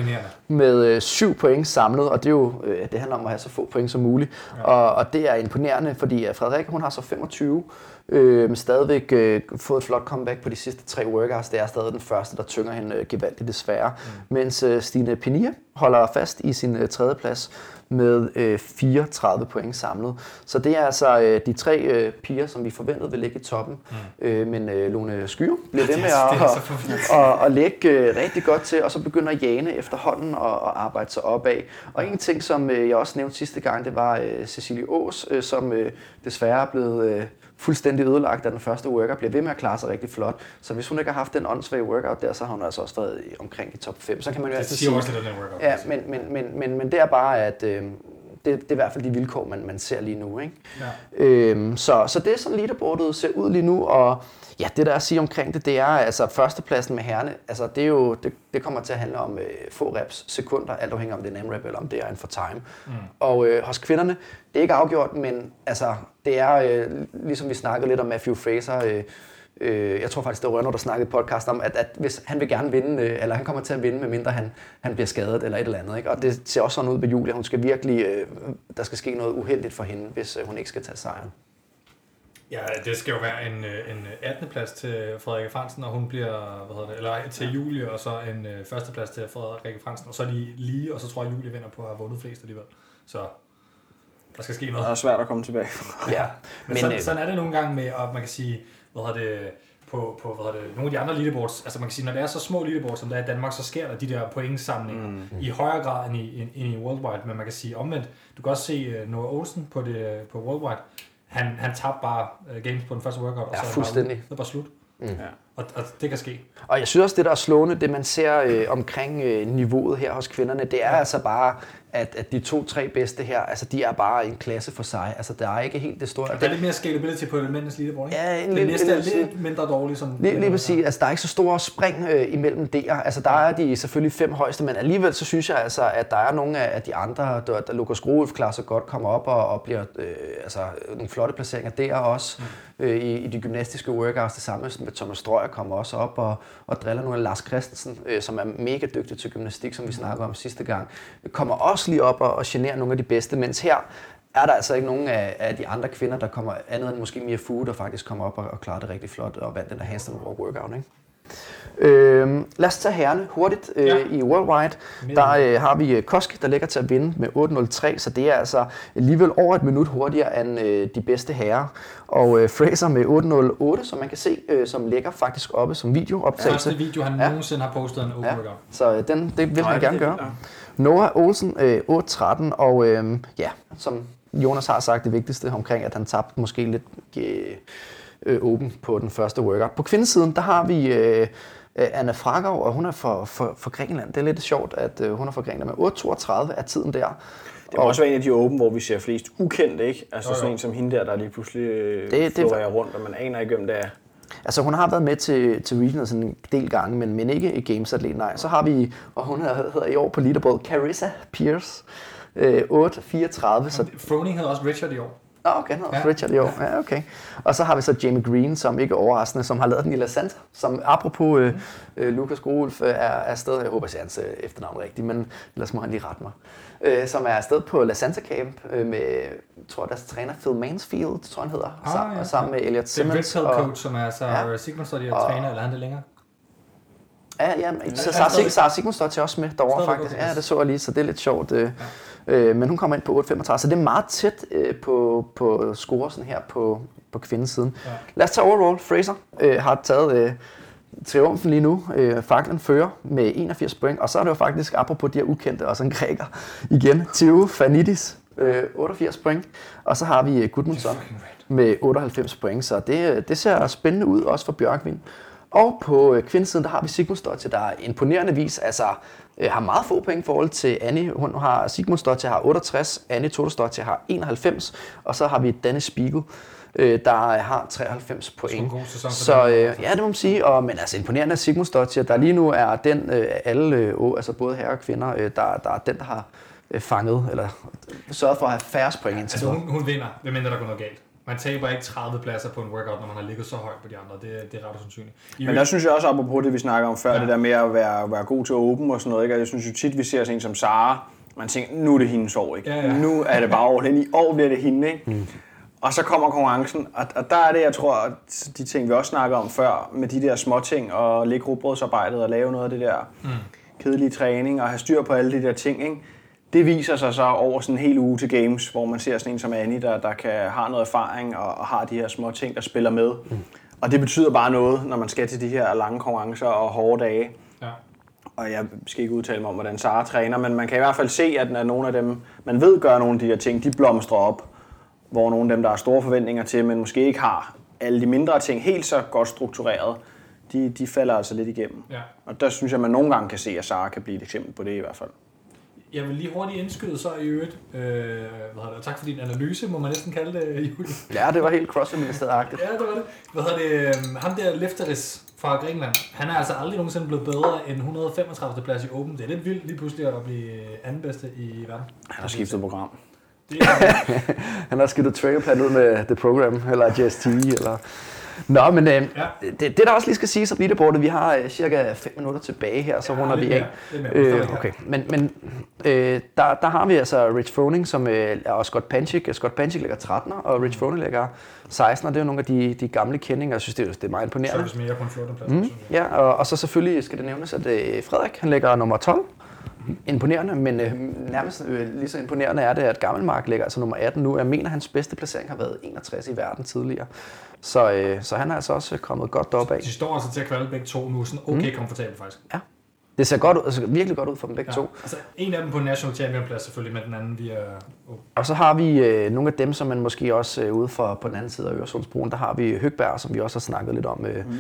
med øh, syv point samlet, og det, er jo, øh, det handler om at have så få point som muligt. Ja. Og, og det er imponerende, fordi at Frederik hun har så 25, øh, stadigvæk øh, fået et flot comeback på de sidste tre workouts. Det er stadig den første, der tynger hende øh, gevaldigt desværre. Mm. Mens øh, Stine Pinier holder fast i sin øh, tredje plads med øh, 34 point samlet. Så det er altså øh, de tre øh, piger, som vi forventede vil ligge i toppen. Mm. Øh, men øh, Lone Skyer bliver ved med at, forvirrende. at, at lægge øh, rigtig godt til, og så begynder Jane efterhånden at, at arbejde sig opad. Og en ting, som øh, jeg også nævnte sidste gang, det var øh, Cecilie Aas, øh, som øh, desværre er blevet øh, fuldstændig ødelagt af den første workout, bliver ved med at klare sig rigtig flot. Så hvis hun ikke har haft den åndssvage workout der, så har hun altså også i- omkring i top 5. Så kan man jo altid sige, også af den workout. ja, men, men, men, men, men det er bare, at øh, det, det er i hvert fald de vilkår, man, man ser lige nu. Ikke? Ja. Øhm, så, så det er sådan leaderboardet ser ud lige nu, og ja, det der er at sige omkring det, det er altså førstepladsen med herrene, altså det, er jo, det, det kommer til at handle om øh, få reps, sekunder, alt afhængig om det er en M-rep eller om det er en for time. Mm. Og øh, hos kvinderne, det er ikke afgjort, men altså det er, øh, ligesom vi snakkede lidt om Matthew Fraser, øh, Øh, jeg tror faktisk, det var Rønner, der snakkede i podcast om, at, at hvis han vil gerne vinde, øh, eller han kommer til at vinde, medmindre han, han bliver skadet eller et eller andet. Ikke? Og det ser også sådan ud med Julia. Hun skal virkelig, øh, der skal ske noget uheldigt for hende, hvis øh, hun ikke skal tage sejren. Ja, det skal jo være en, øh, en 18. plads til Frederik Fransen, og hun bliver, hvad hedder det, eller til Julie, og så en øh, første plads til Frederik Fransen, og så de lige, og så tror jeg, Julie vinder på at have vundet flest alligevel. Så der skal ske Det noget. er svært at komme tilbage. Ja, Men, men sådan, øh, sådan er det nogle gange med, og man kan sige, hvad hedder det, på, på hvad hedder det, nogle af de andre leaderboards, altså man kan sige, når det er så små leaderboards, som der er i Danmark, så sker der de der pointsamlinger mm. i højere grad end i, end, end i Worldwide, men man kan sige omvendt, du kan også se Noah Olsen på, det, på Worldwide, han, han tabte bare uh, games på den første workout, og Ja, så er det fuldstændig. Det er bare slut. Mm. Ja. Og, og det kan ske. Og jeg synes også, det der er slående, det man ser øh, omkring øh, niveauet her hos kvinderne, det er ja. altså bare, at, at de to-tre bedste her, altså de er bare en klasse for sig. Altså der er ikke helt det store. Og der er lidt mere scalability på mændenes leaderboard, ikke? Ja, en det næste er en lidt mindre dårligt. Som Lige, lige præcis. Altså, der er ikke så store spring øh, imellem der. Altså, der er de selvfølgelig fem højeste, men alligevel så synes jeg altså, at der er nogle af, de andre, der, der Lukas Groulf klarer sig godt, kommer op og, og bliver øh, altså, nogle flotte placeringer der også. Mm. Øh, i, I de gymnastiske workouts, det samme med Thomas Strøger kommer også op og, og driller nogle af Lars Christensen, øh, som er mega dygtig til gymnastik, som vi snakkede om sidste gang, kommer også lige op og, og generer nogle af de bedste, mens her er der altså ikke nogen af, af de andre kvinder, der kommer andet end måske Mia Fu, der faktisk kommer op og, og klarer det rigtig flot og vandt den der handstand workout. Ikke? Øhm, lad os tage herrene hurtigt øh, Ja. ja. i Worldwide. Der øh, har vi øh, Kosk, der ligger til at vinde med 8.03, så det er altså alligevel over et minut hurtigere end øh, de bedste herrer. Og øh, Fraser med 8.08, som man kan se, øh, som ligger faktisk oppe som videooptagelse. Første video, han Ja. nogensinde har postet en open Ja, så øh, den, det vil Nej, han det er gerne gøre. fint, Noah Olsen øh, 8.13, og øh, ja, som Jonas har sagt det vigtigste omkring, at han tabte måske lidt øh, øh, åben på den første workout. På kvindesiden, der har vi øh, øh, Anna Fragov, og hun er fra for, for Grækenland. Det er lidt sjovt, at øh, hun er fra Grækenland med 8.32 er tiden der. Det må også være en af de åben, hvor vi ser flest ukendte, ikke? Altså Jo, jo. sådan en som hende der, der lige pludselig Det- det, florerer rundt, og man aner ikke, hvem det er. Altså hun har været med til, til regional sådan en del gange, men, men ikke i Games Athlete, nej. Så har vi, og hun hedder, hedder i år på leaderboard, Carissa Pierce, øh, 8.34, så Froning havde også Richard i år. Nå, okay, han hedder Ja. ja. Richard år. Ja, okay. Og så har vi så Jamie Green, som ikke er overraskende, som har lavet den i La Santa, som apropos øh, øh, Lukas Grolf øh, er, er afsted, jeg håber, jeg siger hans øh, efternavn rigtigt, men ellers må han lige rette mig, øh, som er afsted på La Santa Camp øh, med, jeg tror deres træner Phil Mansfield, tror jeg, han hedder, Ah, sammen, ja. og sammen med Elliot Det er Simmons. Red Coach, som er så Ja. ja. Sigmund Stoddy og træner, eller er han det længere? Ja, ja, så Ja, Sara, stadig. Sig- Sara Sigmundsdottir til også med derovre faktisk. Ja, det så jeg lige, så det er lidt sjovt. Øh, øh, men hun kommer ind på 8.35, så det er meget tæt øh, på, på scoresen her på, på kvindesiden. Ja. Lad os tage overall. Fraser øh, har taget øh, triumfen lige nu. Øh, Faklen fører med 81 point, og så er det jo faktisk, apropos de her ukendte, også en græker igen, Theo Fanidis, øh, 88 point. Og så har vi øh, Gudmundsson med 98 point, så det, øh, det ser spændende ud, også for Bjørkvind. Og på øh, kvindesiden, der har vi Sigmund Stottir, der imponerende vis altså, øh, har meget få point i forhold til Annie. Hun har, Sigmund Stottir har 68, Annie Todestottir har 91, og så har vi Danny Spiegel, øh, der har 93 point. Så dem. øh, ja, det må man sige. Og, men altså imponerende af Sigmund Stottir, der lige nu er den, øh, alle, øh, altså både herrer og kvinder, øh, der, der er den, der har øh, fanget, eller sørget for at have færrest point indtil Altså, hun, hun vinder, medmindre der går noget galt. Man taber ikke 30 pladser på en workout, når man har ligget så højt på de andre. Det, det er ret usandsynligt. I Men der synes jeg også, apropos det, vi snakker om før, Ja. det der med at være, være god til åben og sådan noget, ikke? Og jeg synes jo tit, vi ser sådan en som Sara, man tænker, nu er det hendes år, ikke? Ja, ja. Nu er det bare all in. I år bliver det hende, ikke? Mm. Og så kommer konkurrencen, og, og der er det, jeg tror, at de ting, vi også snakker om før, med de der små ting, og lægge rugbrødsarbejdet og lave noget af det der mm. kedelige træning, og have styr på alle de der ting, ikke? Det viser sig så over sådan en hel uge til games, hvor man ser sådan en som Annie, der, der kan, har noget erfaring og, og har de her små ting, der spiller med. Mm. Og det betyder bare noget, når man skal til de her lange konkurrencer og hårde dage. Ja. Og jeg skal ikke udtale mig om, hvordan Sara træner, men man kan i hvert fald se, at nogle af dem, man ved gør nogle af de her ting, de blomstrer op. Hvor nogle af dem, der har store forventninger til, men måske ikke har alle de mindre ting helt så godt struktureret, de, de falder altså lidt igennem. Ja. Og der synes jeg, man nogle gange kan se, at Sara kan blive et eksempel på det i hvert fald. Jeg vil lige hurtigt indskyde så i øvrigt. Øh, hvad hedder det? Tak for din analyse, må man næsten kalde det, Julie. Ja, det var helt CrossFit-ministeriet-agtigt. Ja, det var det. Hvad hedder det? øhm, Ham der Lefteris fra Grækenland, han er altså aldrig nogensinde blevet bedre end 135. plads i Open. Det er lidt vildt lige pludselig at blive anden bedste i verden. Han har skiftet program. Det er, Han har skiftet triggerplan ud med The Program, eller JST, eller... Nå, men øh, Ja. det, det, der også lige skal sige om leaderboardet, vi har øh, cirka 5 minutter tilbage her, så Ja, runder vi af. mere. Øh, okay, men, men øh, der, der har vi altså Rich Froning, som øh, og Scott Panchik. Scott Panchik ligger 13'er, og Rich Froning ligger 16'er. Det er jo nogle af de, de gamle kendinger. Jeg synes, det er, det er meget imponerende. service mere på en 14. plads. Mm. Ja, og, og så selvfølgelig skal det nævnes, at øh, Frederik han ligger nummer 12. Imponerende, men øh, nærmest øh, lige så imponerende er det, at Gammelmark ligger altså nummer 18 nu. Jeg mener, hans bedste placering har været 61 i verden tidligere. Så, øh, så han er altså også kommet godt deroppe af. De står altså til at kvalde begge to nu, sådan okay mm. komfortabelt faktisk. Ja. Det ser godt ud, altså virkelig godt ud for dem begge ja. to. Altså, en af dem på national champion plads selvfølgelig, men den anden via... Oh. Og så har vi øh, nogle af dem, som man måske også øh, ude for på den anden side af Øresundsbroen, der har vi Høgberg, som vi også har snakket lidt om. Øh, mm.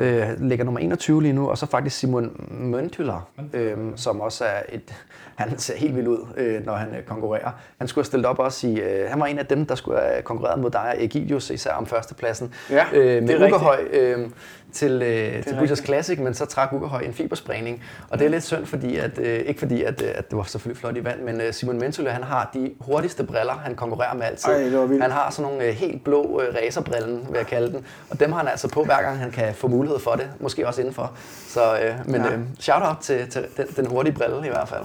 Øh, ligger nummer 21 lige nu, og så faktisk Simon Møntyler, øh, som også er et... Han ser helt vild ud, øh, når han øh, konkurrerer. Han skulle have stillet op også i... Øh, han var en af dem, der skulle have konkurreret mod dig, Egidius, især om førstepladsen. Ja, øh, det er med rigtigt. Ugerhøj øh, til, øh, til Butchers. Classic, men så trak Ugerhøj en fibersprængning. Og det er lidt synd, fordi at, øh, ikke fordi, at, øh, at det var selvfølgelig flot i vand, men øh, Simon Mentule, han har de hurtigste briller, han konkurrerer med altid. Ej. Han har sådan nogle øh, helt blå øh, racerbrillen, vil jeg kalde den. Og dem har han altså på, hver gang han kan få mulighed for det. Måske også indenfor. Så, øh, men Ja. øh, shout-out til, til den, den hurtige brille i hvert fald.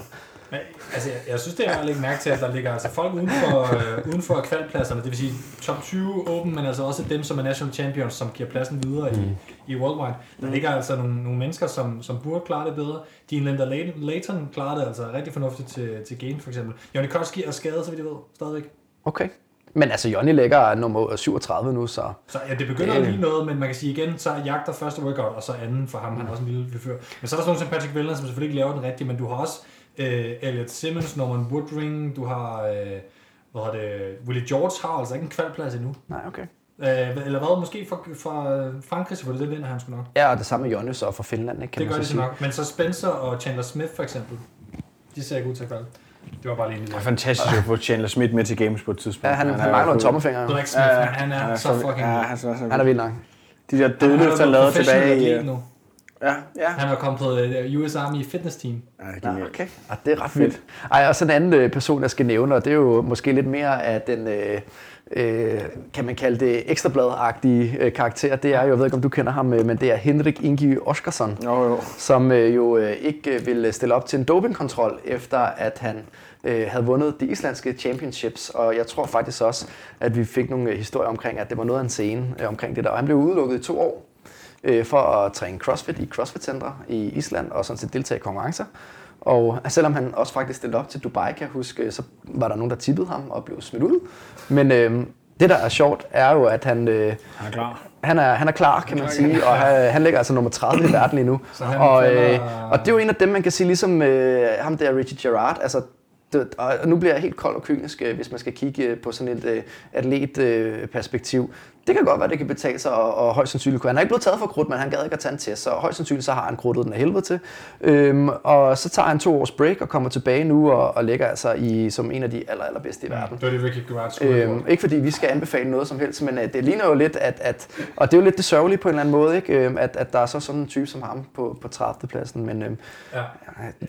Men, altså, jeg, jeg synes, det er værd at lægge mærke til, at der ligger altså folk uden for, øh, uden for kvalpladserne, det vil sige top 20 åben, men altså også dem, som er national champions, som giver pladsen videre i, i worldwide. Der ligger altså nogle, nogle mennesker, som, som burde klare det bedre. Dean Linder Layton, klarer det altså rigtig fornuftigt til, til game, for eksempel. Jonny Koski er skadet, så vidt jeg ved, stadigvæk. Okay. Men altså, Jonny ligger nummer 37 nu, så... Så ja, det begynder Det- at blive noget, men man kan sige igen, så jagter første workout, og så anden for ham, han er også en lille fyr. Men så er der sådan nogen som Patrick Vellner, som selvfølgelig ikke laver den rigtige, men du har også øh, Elliot Simmons, Norman Woodring, du har, øh, hvad hedder det, Willie George har altså ikke en kvalplads endnu. Nej, okay. Øh, eller hvad, måske fra, fra Frankrig selvfølgelig, det vinder han sgu nok. Ja, og det samme med Jonny så fra Finland, ikke, kan det gør man de så så sige. nok. Men så Spencer og Chandler Smith for eksempel, de ser ikke ud til at kvalde. Det var bare lige en Det er fantastisk at få Chandler Smith med til games på et tidspunkt. Ja, han, er han jo mangler en tommelfinger. Ulrik Smith, Ja, han er så fucking... Ja, han er så, så Han er vildt nok. De der dødløft, han lavede tilbage i... nu. Ja, ja. Han er kommet på øh, US Army Fitness Team. Ja, det er genialt. Okay. Ja, det er ret vildt. Ej, og så en anden øh, person, jeg skal nævne, og det er jo måske lidt mere af den, øh, øh, kan man kalde det, ekstrablad-agtige øh, karakter. Det er jo, jeg ved ikke, om du kender ham, øh, men det er Henrik Ingi Oskarsson, Jo, jo. som øh, jo øh, ikke ville stille op til en dopingkontrol, efter at han øh, havde vundet de islandske championships. Og jeg tror faktisk også, at vi fik nogle historier omkring, at det var noget af en scene øh, omkring det der. Og han blev udelukket i to år øh, for at træne CrossFit i CrossFit-centre i Island og sådan set deltage i konkurrencer. Og selvom han også faktisk stillede op til Dubai, kan jeg huske, så var der nogen, der tippede ham og blev smidt ud. Men øh, det, der er sjovt, er jo, at han, øh, Han er klar. han, er, han er klar, kan man sige, og han, han ligger altså nummer 30 i verden lige nu. Og, øh, og det er jo en af dem, man kan sige, ligesom øh, ham der, Richie Gerard, altså det, og nu bliver jeg helt kold og kynisk, øh, hvis man skal kigge øh, på sådan et øh, atlet-perspektiv. Øh, perspektiv. Det kan godt være, det kan betale sig, og, og højst sandsynligt kunne han er ikke blevet taget for krudt, men han gad ikke at tage en test, så højst sandsynligt så har han krudtet den af helvede til. Øhm, og så tager han to års break og kommer tilbage nu og, og ligger altså i, som en af de aller, allerbedste i verden. Det var det, Ricky have Øhm, ikke fordi vi skal anbefale noget som helst, men øh, det ligner jo lidt, at, at, og det er jo lidt det sørgelige på en eller anden måde, ikke? Øhm, at, at der er så sådan en type som ham på, på 30. pladsen, men øhm, Ja.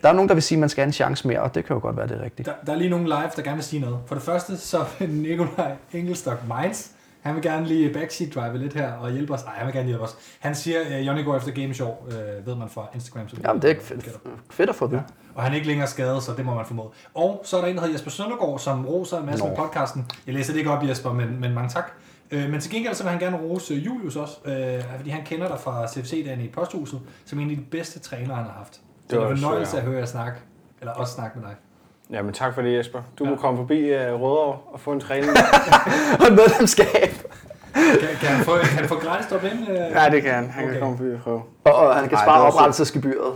der er nogen, der vil sige, at man skal have en chance mere, og det kan jo godt være, det er rigtigt. Der, der er lige nogle live, der gerne vil sige noget. For det første, så Nikolaj Engelstok Mainz, han vil gerne lige backseat drive lidt her og hjælpe os. Nej, han vil gerne hjælpe os. Han siger, at Johnny går efter Game Show, øh, ved man fra Instagram. Så Jamen, det er fedt, fedt at få det. Ja. Og han er ikke længere skadet, så det må man formode. Og så er der en, der hedder Jesper Søndergaard, som roser en masse Nå. med podcasten. Jeg læser det ikke op, Jesper, men, men mange tak. Øh, men til gengæld så vil han gerne rose Julius også, øh, fordi han kender dig fra CFC-dagen i Posthuset, som en af de bedste trænere, han har haft. Det var var en fornøjelse at høre jer snakke, eller også snakke med dig. Jamen tak for det, Jesper. Du Ja. må komme forbi uh, Rødovre og få en træning. Og et medlemskab. Kan, kan, han, få, kan han få gratis drop ind? Øh? ja, det kan han. Han Okay. kan komme forbi og prøve. Og, og han kan Ej, spare det var sødt. oprettelsesgebyret.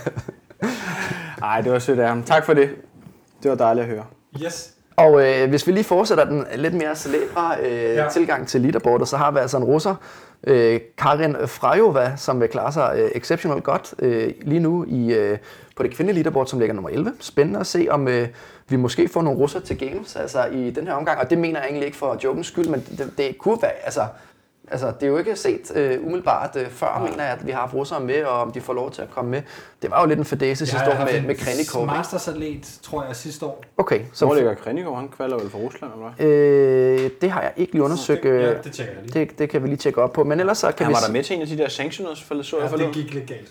Ej, det var sødt af ham. Tak for det. Det var dejligt at høre. Yes. Og øh, hvis vi lige fortsætter den lidt mere celebre øh, ja. tilgang til leaderboardet, så har vi altså en russer, øh, Karin Frejova, som vil klare sig øh, exceptionelt godt øh, lige nu i, øh, på det kvindelige leaderboard, som ligger nummer 11. Spændende at se, om øh, vi måske får nogle russer til games altså i den her omgang. Og det mener jeg egentlig ikke for jokens skyld, men det, det kunne være, altså, altså det er jo ikke set øh, umiddelbart øh, før, Nej. mener jeg, at vi har haft russere med, og om de får lov til at komme med. Det var jo lidt en fadese sidste år med, med Krenikov. mastersatlet, tror jeg, sidste år. Okay, så Hvor ligger Krenikov? Han kvalder vel for Rusland, eller hvad? Øh, det har jeg ikke lige undersøgt. Ja, øh, det tjekker jeg lige. det, det kan vi lige tjekke op på. Men ellers så kan Han vi... var s- der med til en af de der sanctioners, for så jeg Ja, for det gik lidt galt.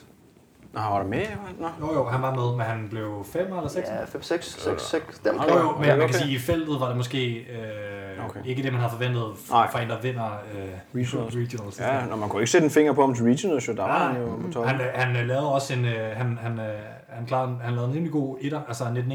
Nå, han var der med? Nå. Jo, jo, han var med, men han blev 5 eller 6. Ja, 5, 6, 6, 6. Dem Jo, jo, men Okay, man kan sige, i feltet var det måske øh, Okay. ikke det, man havde forventet Nej. fra en, der vinder øh, Regionals. regionals. Ja, når man kunne ikke sætte en finger på ham til regionals, jo. Der var han jo på toppen. Han, han øh, lavede også en, øh, han, han, øh, han, klarede, han lavede en rimelig god etter, altså 19-1,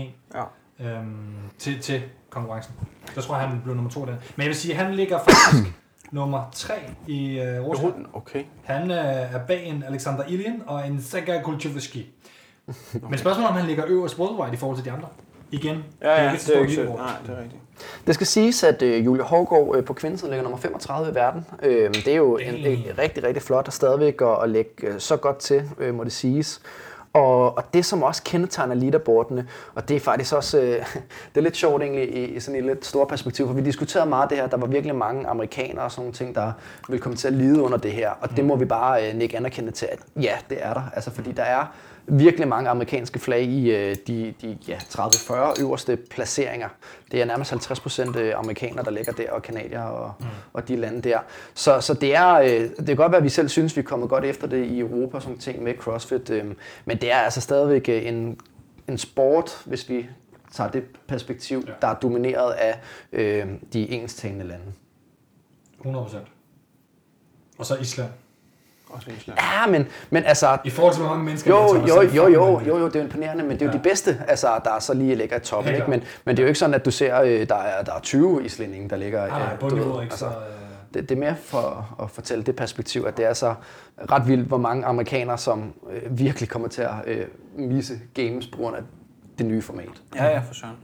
Ja. øhm, til, til konkurrencen. Så tror jeg, han blev nummer to der. Men jeg vil sige, at han ligger faktisk nummer 3 i øh, Rusland. Okay. Han øh, er bag en Alexander Ilyin og en Saga Kulchevski. Men spørgsmålet er, om han ligger øverst worldwide i forhold til de andre. Igen, Ja, ja, et det er stort ikke så. Nej, det er rigtigt. Det skal siges, at øh, Julie Hårgaard øh, på kvindesiden ligger nummer 35 i verden. Øh, det er jo en, en rigtig, rigtig flot og stadigvæk at, at lægge øh, så godt til, øh, må det siges. Og, og det, som også kendetegner leaderboardene, og det er faktisk også øh, det er lidt sjovt egentlig i, i sådan et lidt stort perspektiv, for vi diskuterede meget det her, der var virkelig mange amerikanere og sådan nogle ting, der vil komme til at lide under det her, og det må vi bare øh, nikke anerkende til, at ja, det er der. Altså, fordi der er virkelig mange amerikanske flag i øh, de, de ja, 30-40 øverste placeringer. Det er nærmest 50 procent amerikanere, der ligger der, og kanadier og, mm. og de lande der. Så, så det, er, øh, det kan godt være, at vi selv synes, vi er kommet godt efter det i Europa, sådan nogle ting med CrossFit, øh, men det er altså stadigvæk øh, en, en sport, hvis vi tager det perspektiv, ja. der er domineret af øh, de engelsktalende lande. 100 procent. Og så Island. Også Island. Ja, men, men altså, I forhold til, hvor mange mennesker... Jo, der tager, jo, er jo, jo, jo, jo, det er jo imponerende, men det er jo Ja. de bedste, altså, der er så lige ligger i toppen, Helt ikke? Men, men det er jo ikke sådan, at du ser, øh, der er, der er 20 islændinge, der ligger... Nej, nej, øh, du ved, altså, Så, øh, det, det er mere for at fortælle det perspektiv, at det er så ret vildt, hvor mange amerikanere, som øh, virkelig kommer til at øh, misse games på grund af det nye format. Ja, ja, for søren.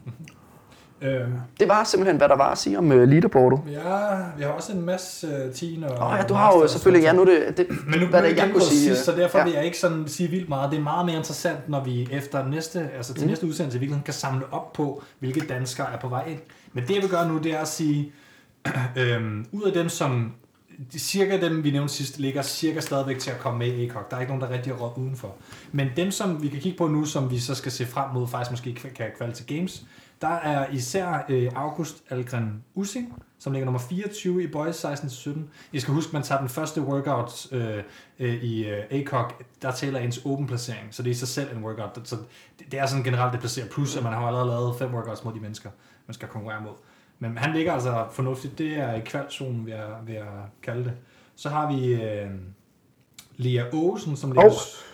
Øhm, Det var simpelthen, hvad der var at sige om uh, leaderboardet. ja, vi har også en masse uh, teen og... Åh oh, ja, du har jo selvfølgelig, ja nu det, det Men nu hvad det, jeg kunne sige. sidst, så derfor ja. vil jeg ikke sådan sige vildt meget. Det er meget mere interessant, når vi efter næste, altså til mm. næste udsendelse i virkeligheden kan samle op på, hvilke danskere er på vej ind. Men det jeg vil gøre nu, det er at sige, øhm, ud af dem, som de, cirka dem, vi nævnte sidst, ligger cirka stadigvæk til at komme med i ECOG. Der er ikke nogen, der rigtig er udenfor. Men dem, som vi kan kigge på nu, som vi så skal se frem mod, faktisk måske kan kvalde til Games, der er især øh, August Algren Ussing, som ligger nummer 24 i Boys 16-17. I skal huske, man tager den første workout øh, øh, i øh, ACOG, der tæller ens åben placering, så det er i sig selv en workout. Så det, det er sådan generelt det placerer, plus at man har allerede lavet fem workouts mod de mennesker, man skal konkurrere mod. Men han ligger altså fornuftigt. Det er i kvalzonen, vil jeg, vil jeg kalde det. Så har vi øh, Lea Aasen, som ligger... Oh.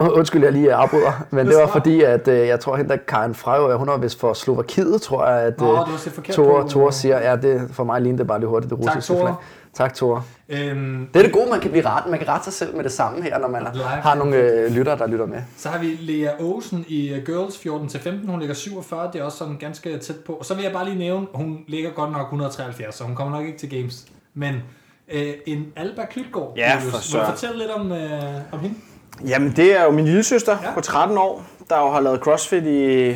Undskyld, jeg lige afbryder, men det var fordi, at øh, jeg tror, hende der Karen Frejø, hun var vist for Slovakiet, tror jeg, at øh, Tore, på. Tore siger, ja, det, for mig lignede det bare lige hurtigt det russiske flag. Tak, Tore. Øhm, Det er det gode, man kan blive ret. Man kan rette sig selv med det samme her, når man Live. har nogle øh, lyttere, der lytter med. Så har vi Lea Åsen i uh, Girls 14-15. Hun ligger 47. Det er også sådan ganske tæt på. Og så vil jeg bare lige nævne, hun ligger godt nok 173, så hun kommer nok ikke til Games. Men øh, en Alba Klitgaard. Ja, for Vil du fortælle lidt om, øh, om hende? Jamen, det er jo min lille søster Ja. på 13 år, der jo har lavet CrossFit i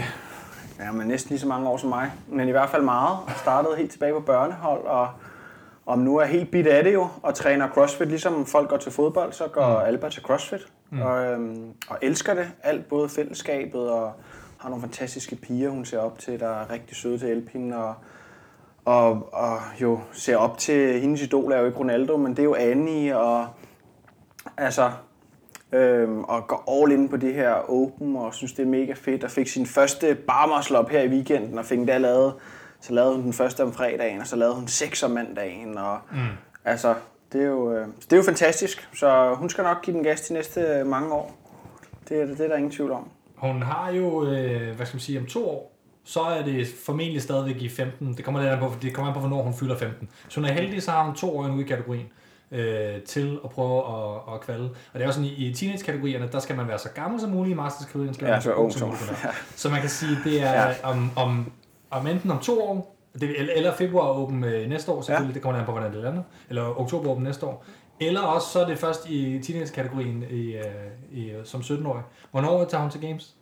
ja, men næsten lige så mange år som mig. Men i hvert fald meget. Og startede helt tilbage på børnehold, og om nu er helt bit af det jo, og træner CrossFit, ligesom folk går til fodbold, så går mm. Alba til CrossFit. Mm. Og, øhm, og elsker det. Alt, både fællesskabet og har nogle fantastiske piger, hun ser op til, der er rigtig søde til hende. Og, og, og jo ser op til, hendes idol er jo ikke Ronaldo, men det er jo Annie, og altså, øhm, og går all in på det her Open, og synes, det er mega fedt, og fik sin første barmuscle op her i weekenden, og fik den der lavet, så lavede hun den første om fredagen, og så lavede hun seks om mandagen, og mm. altså, det er, jo, øh, det er jo fantastisk, så hun skal nok give den gas de næste øh, mange år. Det, er- det er der ingen tvivl om. Hun har jo, øh, hvad skal man sige, om to år, så er det formentlig stadigvæk i 15. Det kommer lidt an på, det kommer an på, hvornår hun fylder 15. Så hun er heldig, så har hun to år endnu i kategorien øh, til at prøve at, at kvalde. Og det er også sådan, i, i teenage-kategorierne, der skal man være så gammel som muligt, i masters-kategorien skal man Ja, være så ung som muligt. ja. Så man kan sige, det er Ja. om, om, om enten om to år, det, eller- eller februar åben øh, næste år selvfølgelig, ja. det kommer an på, hvordan det lander, eller oktober åben næste år. Eller også så er det først i teenage-kategorien i, øh, i, som 17-årig. Hvornår tager hun til Games?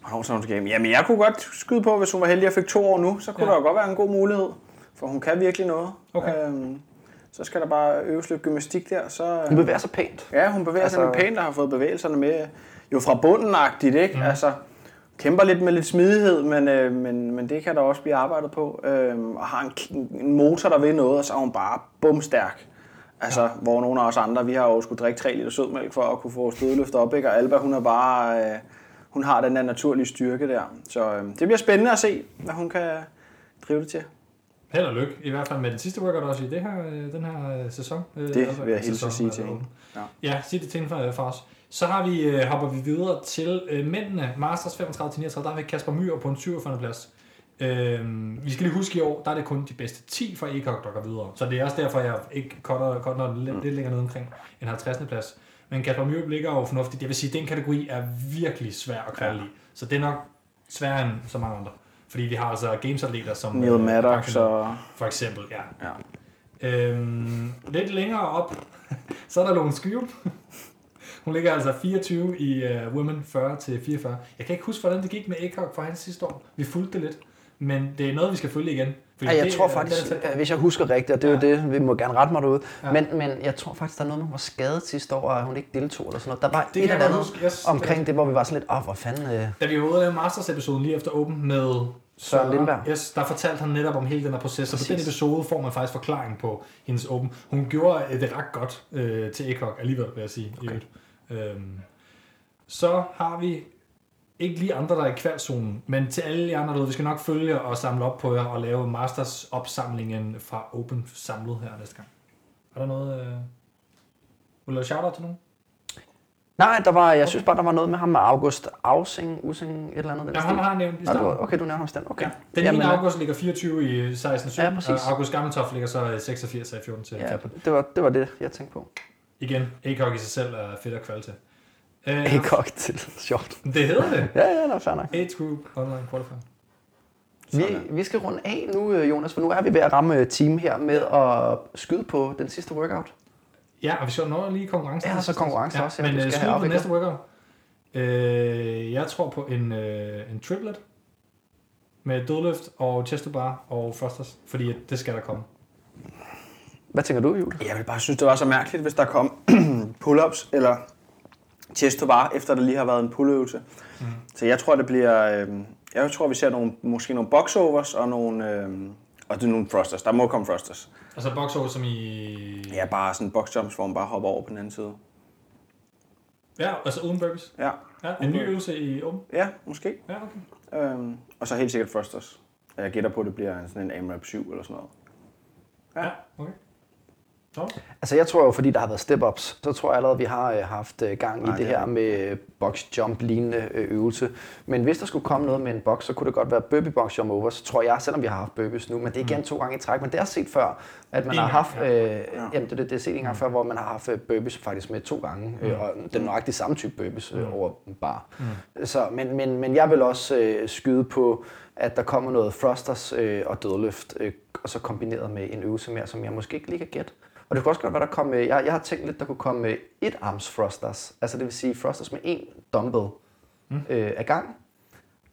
Hvornår så hun til game? Jamen, jeg kunne godt skyde på, hvis hun var heldig og fik to år nu, så kunne ja. der jo godt være en god mulighed, for hun kan virkelig noget. Okay. Øhm, så skal der bare øves lidt gymnastik der, så... Hun bevæger sig pænt. Ja, hun bevæger altså... sig pænt og har fået bevægelserne med, jo fra bunden-agtigt, ikke? Mm. Altså, kæmper lidt med lidt smidighed, men, øh, men, men det kan der også blive arbejdet på. Øhm, og har en, en motor, der vil noget, og så er hun bare bumstærk. Altså, ja. hvor nogle af os andre, vi har jo skulle drikke 3 liter sødmælk for at kunne få stødløft op, ikke? Og Alba, hun er bare... Øh, hun har den der naturlige styrke der. Så øh, det bliver spændende at se, hvad hun kan drive det til. Held og lykke, i hvert fald med den sidste workout også i det her, øh, den her øh, sæson. Øh, Det vil jeg hilse at sige til hende. Ja. Ja. ja, sig det til hende for, os. Så har vi, hopper vi videre til øh, mændene, Masters 35-39, der har vi Kasper Myhr på en 47. plads. Øh, vi skal lige huske i år, der er det kun de bedste 10 fra ECOG, der går videre. Så det er også derfor, jeg ikke cutter, cutter lidt, lidt længere ned omkring en 50. plads. Men Kasper Myhr ligger jo fornuftigt. Jeg vil sige, at den kategori er virkelig svær at kvalde i. Så det er nok sværere end så mange andre. Fordi vi har altså gamesatleter som... Neil øh, Maddox og... For eksempel, ja. Ja. Øhm, lidt længere op, så er der Lone Skyrup. Hun ligger altså 24 i uh, Women 40 til 44. Jeg kan ikke huske, hvordan det gik med ACOG for hans sidste år. Vi fulgte det lidt. Men det er noget, vi skal følge igen. Fordi Ja, jeg det, tror faktisk, den hvis jeg husker rigtigt, og det er jo Ja. det, vi må gerne rette mig derude, Ja. men, men jeg tror faktisk, der er noget med, hun var skadet sidste år, og hun ikke deltog eller sådan noget. Der var Det et eller andet huske, yes. omkring det, hvor vi var sådan lidt, åh, hvor fanden... Øh. Da vi var ude af Masters-episoden lige efter Open med Søren Lindberg. Yes, der fortalte han netop om hele den her proces, og på den episode får man faktisk forklaring på hendes Open. Hun gjorde øh, det ret godt øh, til ECOG alligevel, vil jeg sige. Okay. Øhm, så har vi ikke lige andre, der er i kvalzonen, men til alle de andre derude, vi skal nok følge og samle op på jer og lave Masters opsamlingen fra Open samlet her næste gang. Er der noget... Øh... Vil du lave shout-out til nogen? Nej, der var, jeg synes bare, der var noget med ham med August Ausing, Using, et eller andet. Ja, ham har jeg nævnt i Nå, starten. okay, du nævner ham stand. Okay. Ja. Den Jamen, 9. øh, august ligger 24 i 16 Ja, 17, præcis. og August Gammeltoft ligger så i 86 af 14 til Ja, 15. det var, det var det, jeg tænkte på. Igen, ACOG i sig selv er fedt at kvalde til. Øh, Ikke godt til. Sjovt. Det hedder det. Ja, ja, det er fair nok. Age Group Online Qualifier. Vi, vi skal runde af nu, øh, Jonas, for nu er vi ved at ramme øh, team her med at skyde på den sidste workout. Ja, og vi skal nå lige konkurrence. Ja, så konkurrence også, ja, men du øh, skal have på næste workout. Øh, jeg tror på en, øh, en triplet med dødløft og chest bar og thrusters, fordi at det skal der komme. Hvad tænker du, Julie? Jeg vil bare synes, det var så mærkeligt, hvis der kom pull-ups eller chest to bar, efter der lige har været en pulløvelse. Mm. Så jeg tror, det bliver... Øh, jeg tror, vi ser nogle, måske nogle boxovers og nogle... Øh, og det er nogle thrusters. Der må komme thrusters. Altså box over som i... Ja, bare sådan boxjumps, hvor man bare hopper over på den anden side. Ja, altså uden burpees. Ja, Ja, en ny øvelse i åben. ja måske. Ja, okay. Øhm, og så helt sikkert thrusters. Og Jeg gætter på, at det bliver en- sådan en AMRAP 7 eller sådan noget. Ja, okay. Så. Altså jeg tror jo, fordi der har været step-ups, så tror jeg allerede, at vi har øh, haft øh, gang i Nej, det det er her med box jump lignende øh, øvelse. Men hvis der skulle komme noget med en box, så kunne det godt være burpee box jump over, så tror jeg, selvom vi har haft burpees nu, men det er igen to gange i træk, men det har jeg set før, at man En har haft, ja. øh, jamen det, det, det er set en gang før, hvor man har haft burpees faktisk med to gange, øh, og den nøjagtige samme type burpees øh, over en bar. Så, men, men, men jeg vil også øh, skyde på, at der kommer noget thrusters øh, og dødløft, øh, og så kombineret med en øvelse mere, som jeg måske ikke lige kan gætte. Og det kunne også godt være, der kom, øh, jeg, jeg har tænkt lidt, der kunne komme øh, et arms thrusters, altså det vil sige thrusters med en dumbbell øh, af gang,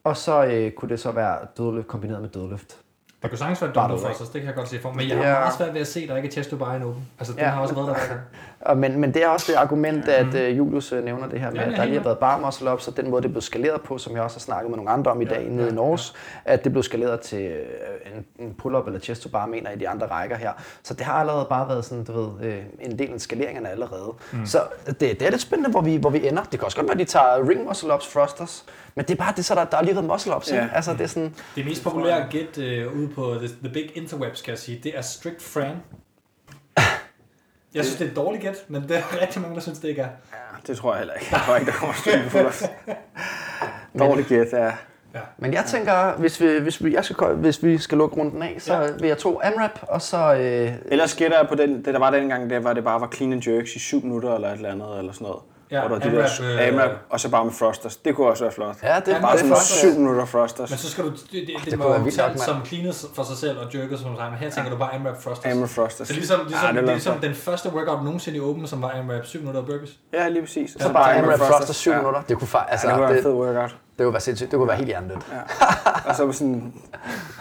og så øh, kunne det så være dødløft kombineret med dødløft. Det kunne sagtens være dumbbell thrusters, det kan jeg godt se for mig. Men jeg har Ja. meget svært ved at se, der ikke er chest to bar i en åben. Altså, den Ja. har også været der. Og, men, men det er også det argument, at øh, Julius øh, nævner det her med, Ja, at jeg der lige har været bar muscle ups, og den måde, det blev skaleret på, som jeg også har snakket med nogle andre om i dag nede i Norge, at det blev skaleret til øh, en, en pull-up eller chest to bar, mener i de andre rækker her. Så det har allerede bare været sådan, du ved, øh, en del af skaleringerne allerede. Mm. Så det, det er lidt spændende, hvor vi, hvor vi ender. Det kan også godt være, at de tager ring muscle ups thrusters, men det er bare det, så der, der er lige været muscle ups, Ja. ikke? Altså, det er sådan, Det mest populære gæt øh, ude på the, the Big Interwebs, kan jeg sige, det er Strict Fran. Jeg synes, det er et dårligt gæt, men det er rigtig mange, der synes, det ikke er. Ja, det tror jeg heller ikke. Jeg tror ikke, der kommer stykke for os. Dårligt gæt, ja. Men jeg tænker, hvis vi, hvis vi, jeg skal, hvis vi skal lukke runden af, så Ja. vil jeg to AMRAP, og så... Øh, Ellers gætter jeg på den, det, der var dengang, der var det bare var clean and jerks i 7 minutter eller et eller andet, eller sådan noget. Ja, Hvor der var de AMRAP, der øh, AMRAP, og så bare med thrusters. Det kunne også være flot. ja, det Ja, er bare sådan første. 7 minutter thrusters. Men så skal du, det, det, det, det må jo mand. som cleaners for sig selv og jerkers som sig, men her tænker du bare AMRAP thrusters. AMRAP thrusters. Så ligesom, ligesom, Ja, ja, det det er ligesom den første workout nogensinde i Open, som var AMRAP 7 minutter burpees. Ja, lige præcis. Så bare AMRAP AMRAP thrusters 7 minutter. Det kunne, fa- altså, Ja, det kunne være en det, fed workout. Det kunne være sindssygt. Det kunne være helt hjernedødt. Og så var sådan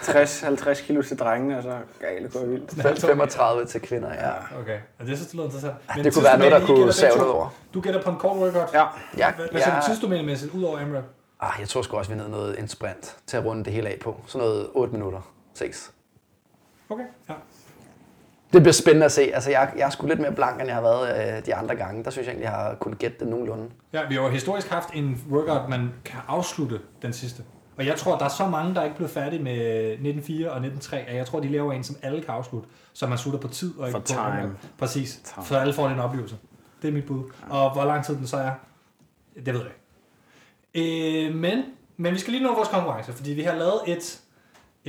60-50 kilo til drengene, og så galt det går vildt. 35 til kvinder, ja. Okay, og det synes du lyder interessant. Men Det kunne være noget, der kunne save noget over. Du gætter på en kort workout. Ja, Ja, Hvad, hvad ja. du tidsdomænemæssigt ud over AMRAP? Ah, jeg tror sgu også, vi er nede noget en sprint til at runde det hele af på. Sådan noget 8 minutter. 6. Okay, ja. Det bliver spændende at se. Altså, jeg, jeg er sgu lidt mere blank, end jeg har været øh, de andre gange. Der synes jeg egentlig, jeg har kunnet gætte det nogenlunde. Ja, vi har jo historisk haft en workout, man kan afslutte den sidste. Og jeg tror, der er så mange, der ikke blev færdige med 1904 og 1903, at jeg tror, de laver en, som alle kan afslutte, så man slutter på tid og ikke For på time. Præcis, Time. så alle får den oplevelse. Det er mit bud. Og hvor lang tid den så er, det ved jeg ikke. Øh, men, men vi skal lige nå vores konkurrence, fordi vi har lavet et,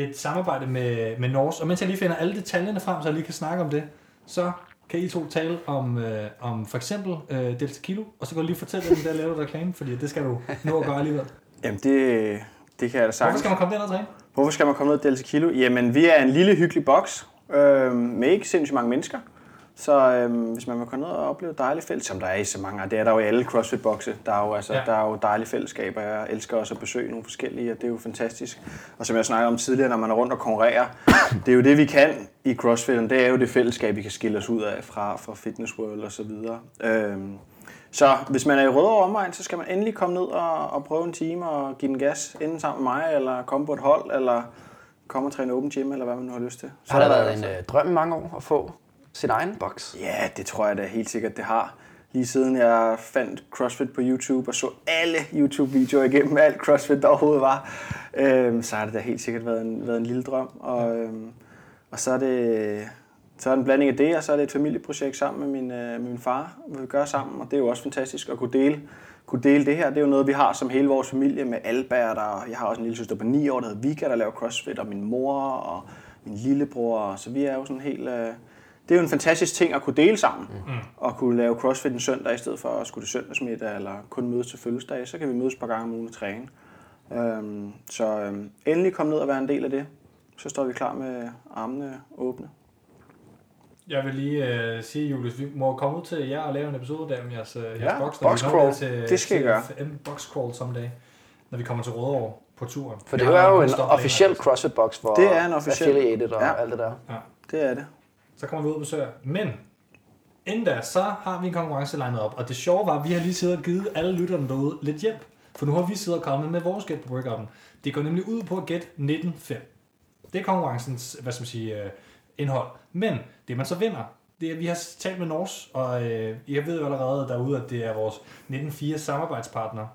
et samarbejde med, med Norse, og mens jeg lige finder alle detaljerne frem, så jeg lige kan snakke om det, så kan I to tale om, øh, om for eksempel øh, Delta Kilo, og så kan du lige fortælle dem, der laver reklame, fordi det skal du nå at gøre alligevel. jamen det, det kan jeg da Hvorfor sagtens. skal man komme derned og træne? Hvorfor skal man komme ned og Delta Kilo? Jamen, vi er en lille, hyggelig boks øh, med ikke sindssygt mange mennesker. Så øh, hvis man vil komme ned og opleve et dejligt fællesskab, som der er i så mange, og det er der jo i alle CrossFit-bokse, der er jo, altså, Ja. der er jo dejlige fællesskaber. Jeg elsker også at besøge nogle forskellige, og det er jo fantastisk. Og som jeg snakkede om tidligere, når man er rundt og konkurrerer, det er jo det, vi kan i CrossFit, det er jo det fællesskab, vi kan skille os ud af fra, fra Fitness World og så videre. Øhm, så hvis man er i Rødovre omegn, så skal man endelig komme ned og, og prøve en time og give den gas, enten sammen med mig, eller komme på et hold, eller komme og træne open gym, eller hvad man nu har lyst til. Så Har er været en øh, drøm mange år at få sin egen boks? Ja, det tror jeg da helt sikkert, det har. Lige siden jeg fandt CrossFit på YouTube og så alle YouTube-videoer igennem alt CrossFit, der overhovedet var, øhm, så har det da helt sikkert været en, været en lille drøm. Og, øhm, og så er det så er det en blanding af det, og så er det et familieprojekt sammen med min, øh, med min far, hvor vi gør sammen, og det er jo også fantastisk at kunne dele, kunne dele det her. Det er jo noget, vi har som hele vores familie med Albert, og jeg har også en lille søster på 9 år, der hedder Vika, der laver CrossFit, og min mor og min lillebror, så vi er jo sådan helt... Øh, det er jo en fantastisk ting at kunne dele sammen, mm. og kunne lave CrossFit en søndag, i stedet for at skulle til søndagsmiddag, eller kun mødes til fødselsdag, så kan vi mødes et par gange om ugen og træne. Øhm, så øhm, endelig kom ned og være en del af det. Så står vi klar med armene åbne. Jeg vil lige øh, sige, Julius, vi må komme ud til jer og lave en episode der med jeres, øh, jeres Ja, box. box crawl. Til, Det skal til gøre. FM Box Crawl someday, når vi kommer til Rødovre på turen. For det har er jo en officiel. CrossFit box for Det er en officiel. affiliated og Ja. alt det der. Ja. Det er det. Så kommer vi ud og besøger. Men inden da, så har vi en konkurrence legnet op. Og det sjove var, at vi har lige siddet og givet alle lytterne derude lidt hjælp. For nu har vi siddet og kommet med vores gæt på workouten. Det går nemlig ud på at gætte 19.5. Det er konkurrencens, hvad skal man sige, øh, indhold. Men det man så vinder, det er, at vi har talt med Nors, og øh, jeg ved jo allerede derude, at det er vores 19.4 samarbejdspartner.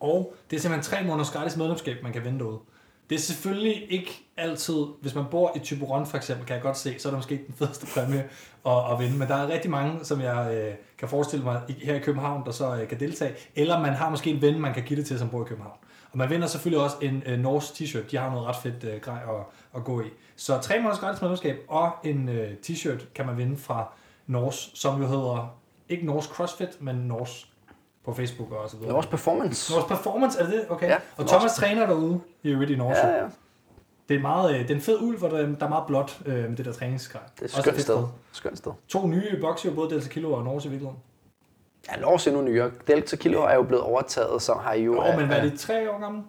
Og det er simpelthen tre måneders gratis medlemskab, man kan vinde derude. Det er selvfølgelig ikke altid, hvis man bor i Typeron for eksempel, kan jeg godt se, så er det måske den fedeste præmie at, at vinde. Men der er rigtig mange, som jeg øh, kan forestille mig her i København, der så øh, kan deltage. Eller man har måske en ven, man kan give det til, som bor i København. Og man vinder selvfølgelig også en øh, Norse t-shirt. De har noget ret fedt øh, grej at, at gå i. Så tre måneders gratis medlemskab og en øh, t-shirt kan man vinde fra Norse, som jo hedder ikke Norse CrossFit, men Norse på Facebook og så videre. Vores performance. Norse Performance, er det det? Okay. Ja, og. Thomas træner derude i øvrigt i Norge. Ja, ja. Det er, meget, øh, det er en fed ulv, hvor der, der er meget blåt øh, med det der træningsgrej. Det er et skønt fedt sted. Skønt sted. To nye bokser, både Delta Kilo og Norge i virkeligheden. Ja, Norge endnu nyere. Delta Kilo er jo blevet overtaget, så har I jo... Jo, men hvad er det, tre år gammel?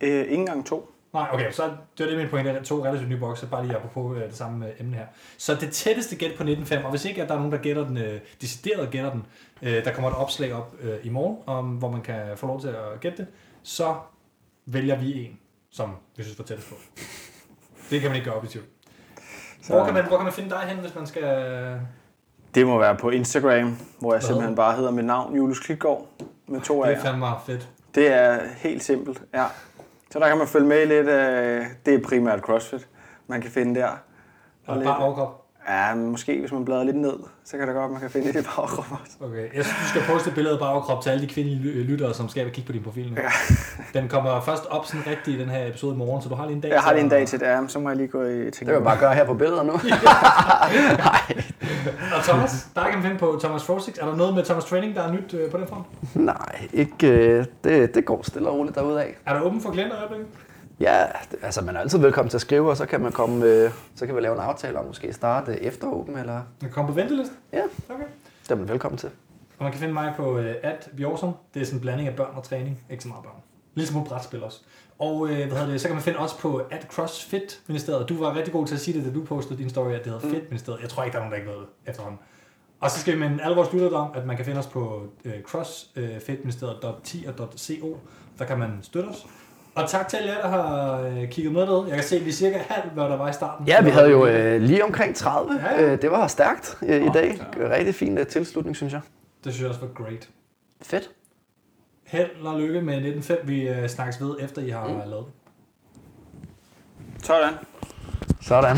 Øh, ikke engang to. Nej, okay, så det var det min pointe, at to relativt nye bokser, bare lige apropos øh, det samme øh, emne her. Så det tætteste gæt på 19.5, og hvis ikke at der er nogen, der gætter den, øh, decideret gætter den, øh, der kommer et opslag op øh, i morgen, om, hvor man kan få lov til at gætte det, så vælger vi en, som vi synes var tættest på. Det kan man ikke gøre objektivt. Hvor kan, man, hvor kan man finde dig hen, hvis man skal... Det må være på Instagram, hvor jeg Hvad? simpelthen bare hedder mit navn, Julius Klitgaard, med to Det af er fandme fedt. Det er helt simpelt, ja. Så der kan man følge med i lidt af, det er primært CrossFit, man kan finde der. Og lidt- bare overkrop. Ja, måske hvis man bladrer lidt ned, så kan det godt, man kan finde det i baggrund også. Okay. Jeg synes, du skal poste et billede af bagkrop til alle de kvindelige ly- lyttere, som skal kigge på din profil nu. Ja. Den kommer først op sådan rigtig i den her episode i morgen, så du har lige en dag Jeg har lige en at- dag til det, ja, så må jeg lige gå i ting. Det vil jeg bare gøre her på billeder nu. Og Thomas, der kan man finde på Thomas Frosix. Er der noget med Thomas Training, der er nyt øh, på den front? Nej, ikke, øh, det, det går stille og roligt derudad. Er der åben for klienter i øjeblikket? Ja, altså man er altid velkommen til at skrive, og så kan man komme, øh, så kan vi lave en aftale om måske starte øh, efter åben, eller Man kan komme på venteliste? ja, Okay. det er man velkommen til. Og man kan finde mig på uh, at Bjorson. Det er sådan en blanding af børn og træning. Ikke så meget børn. Ligesom på brætspil også. Og øh, hvad hedder det, så kan man finde os på at CrossFit Ministeriet. Du var rigtig god til at sige det, da du postede din story, at det hedder mm. Fit Ministeriet. Jeg tror ikke, der er nogen, der ikke ved det efterhånden. Og så skal vi minde alle vores lyttere om, at man kan finde os på øh, crossfitministeriet.10.co. Der kan man støtte os. Og tak til alle jer, der har øh, kigget med derude. Jeg kan se, at vi er cirka halvt, hvad der var i starten. Ja, vi havde jo øh, lige omkring 30. Ja, Ja, ja. Øh, det var stærkt øh, i Nå, dag. Rigtig fin øh, tilslutning, synes jeg. Det synes jeg også var great. Fedt. Held og lykke med 19.5. Vi øh, snakkes ved, efter I har mm. lavet. Sådan. Sådan.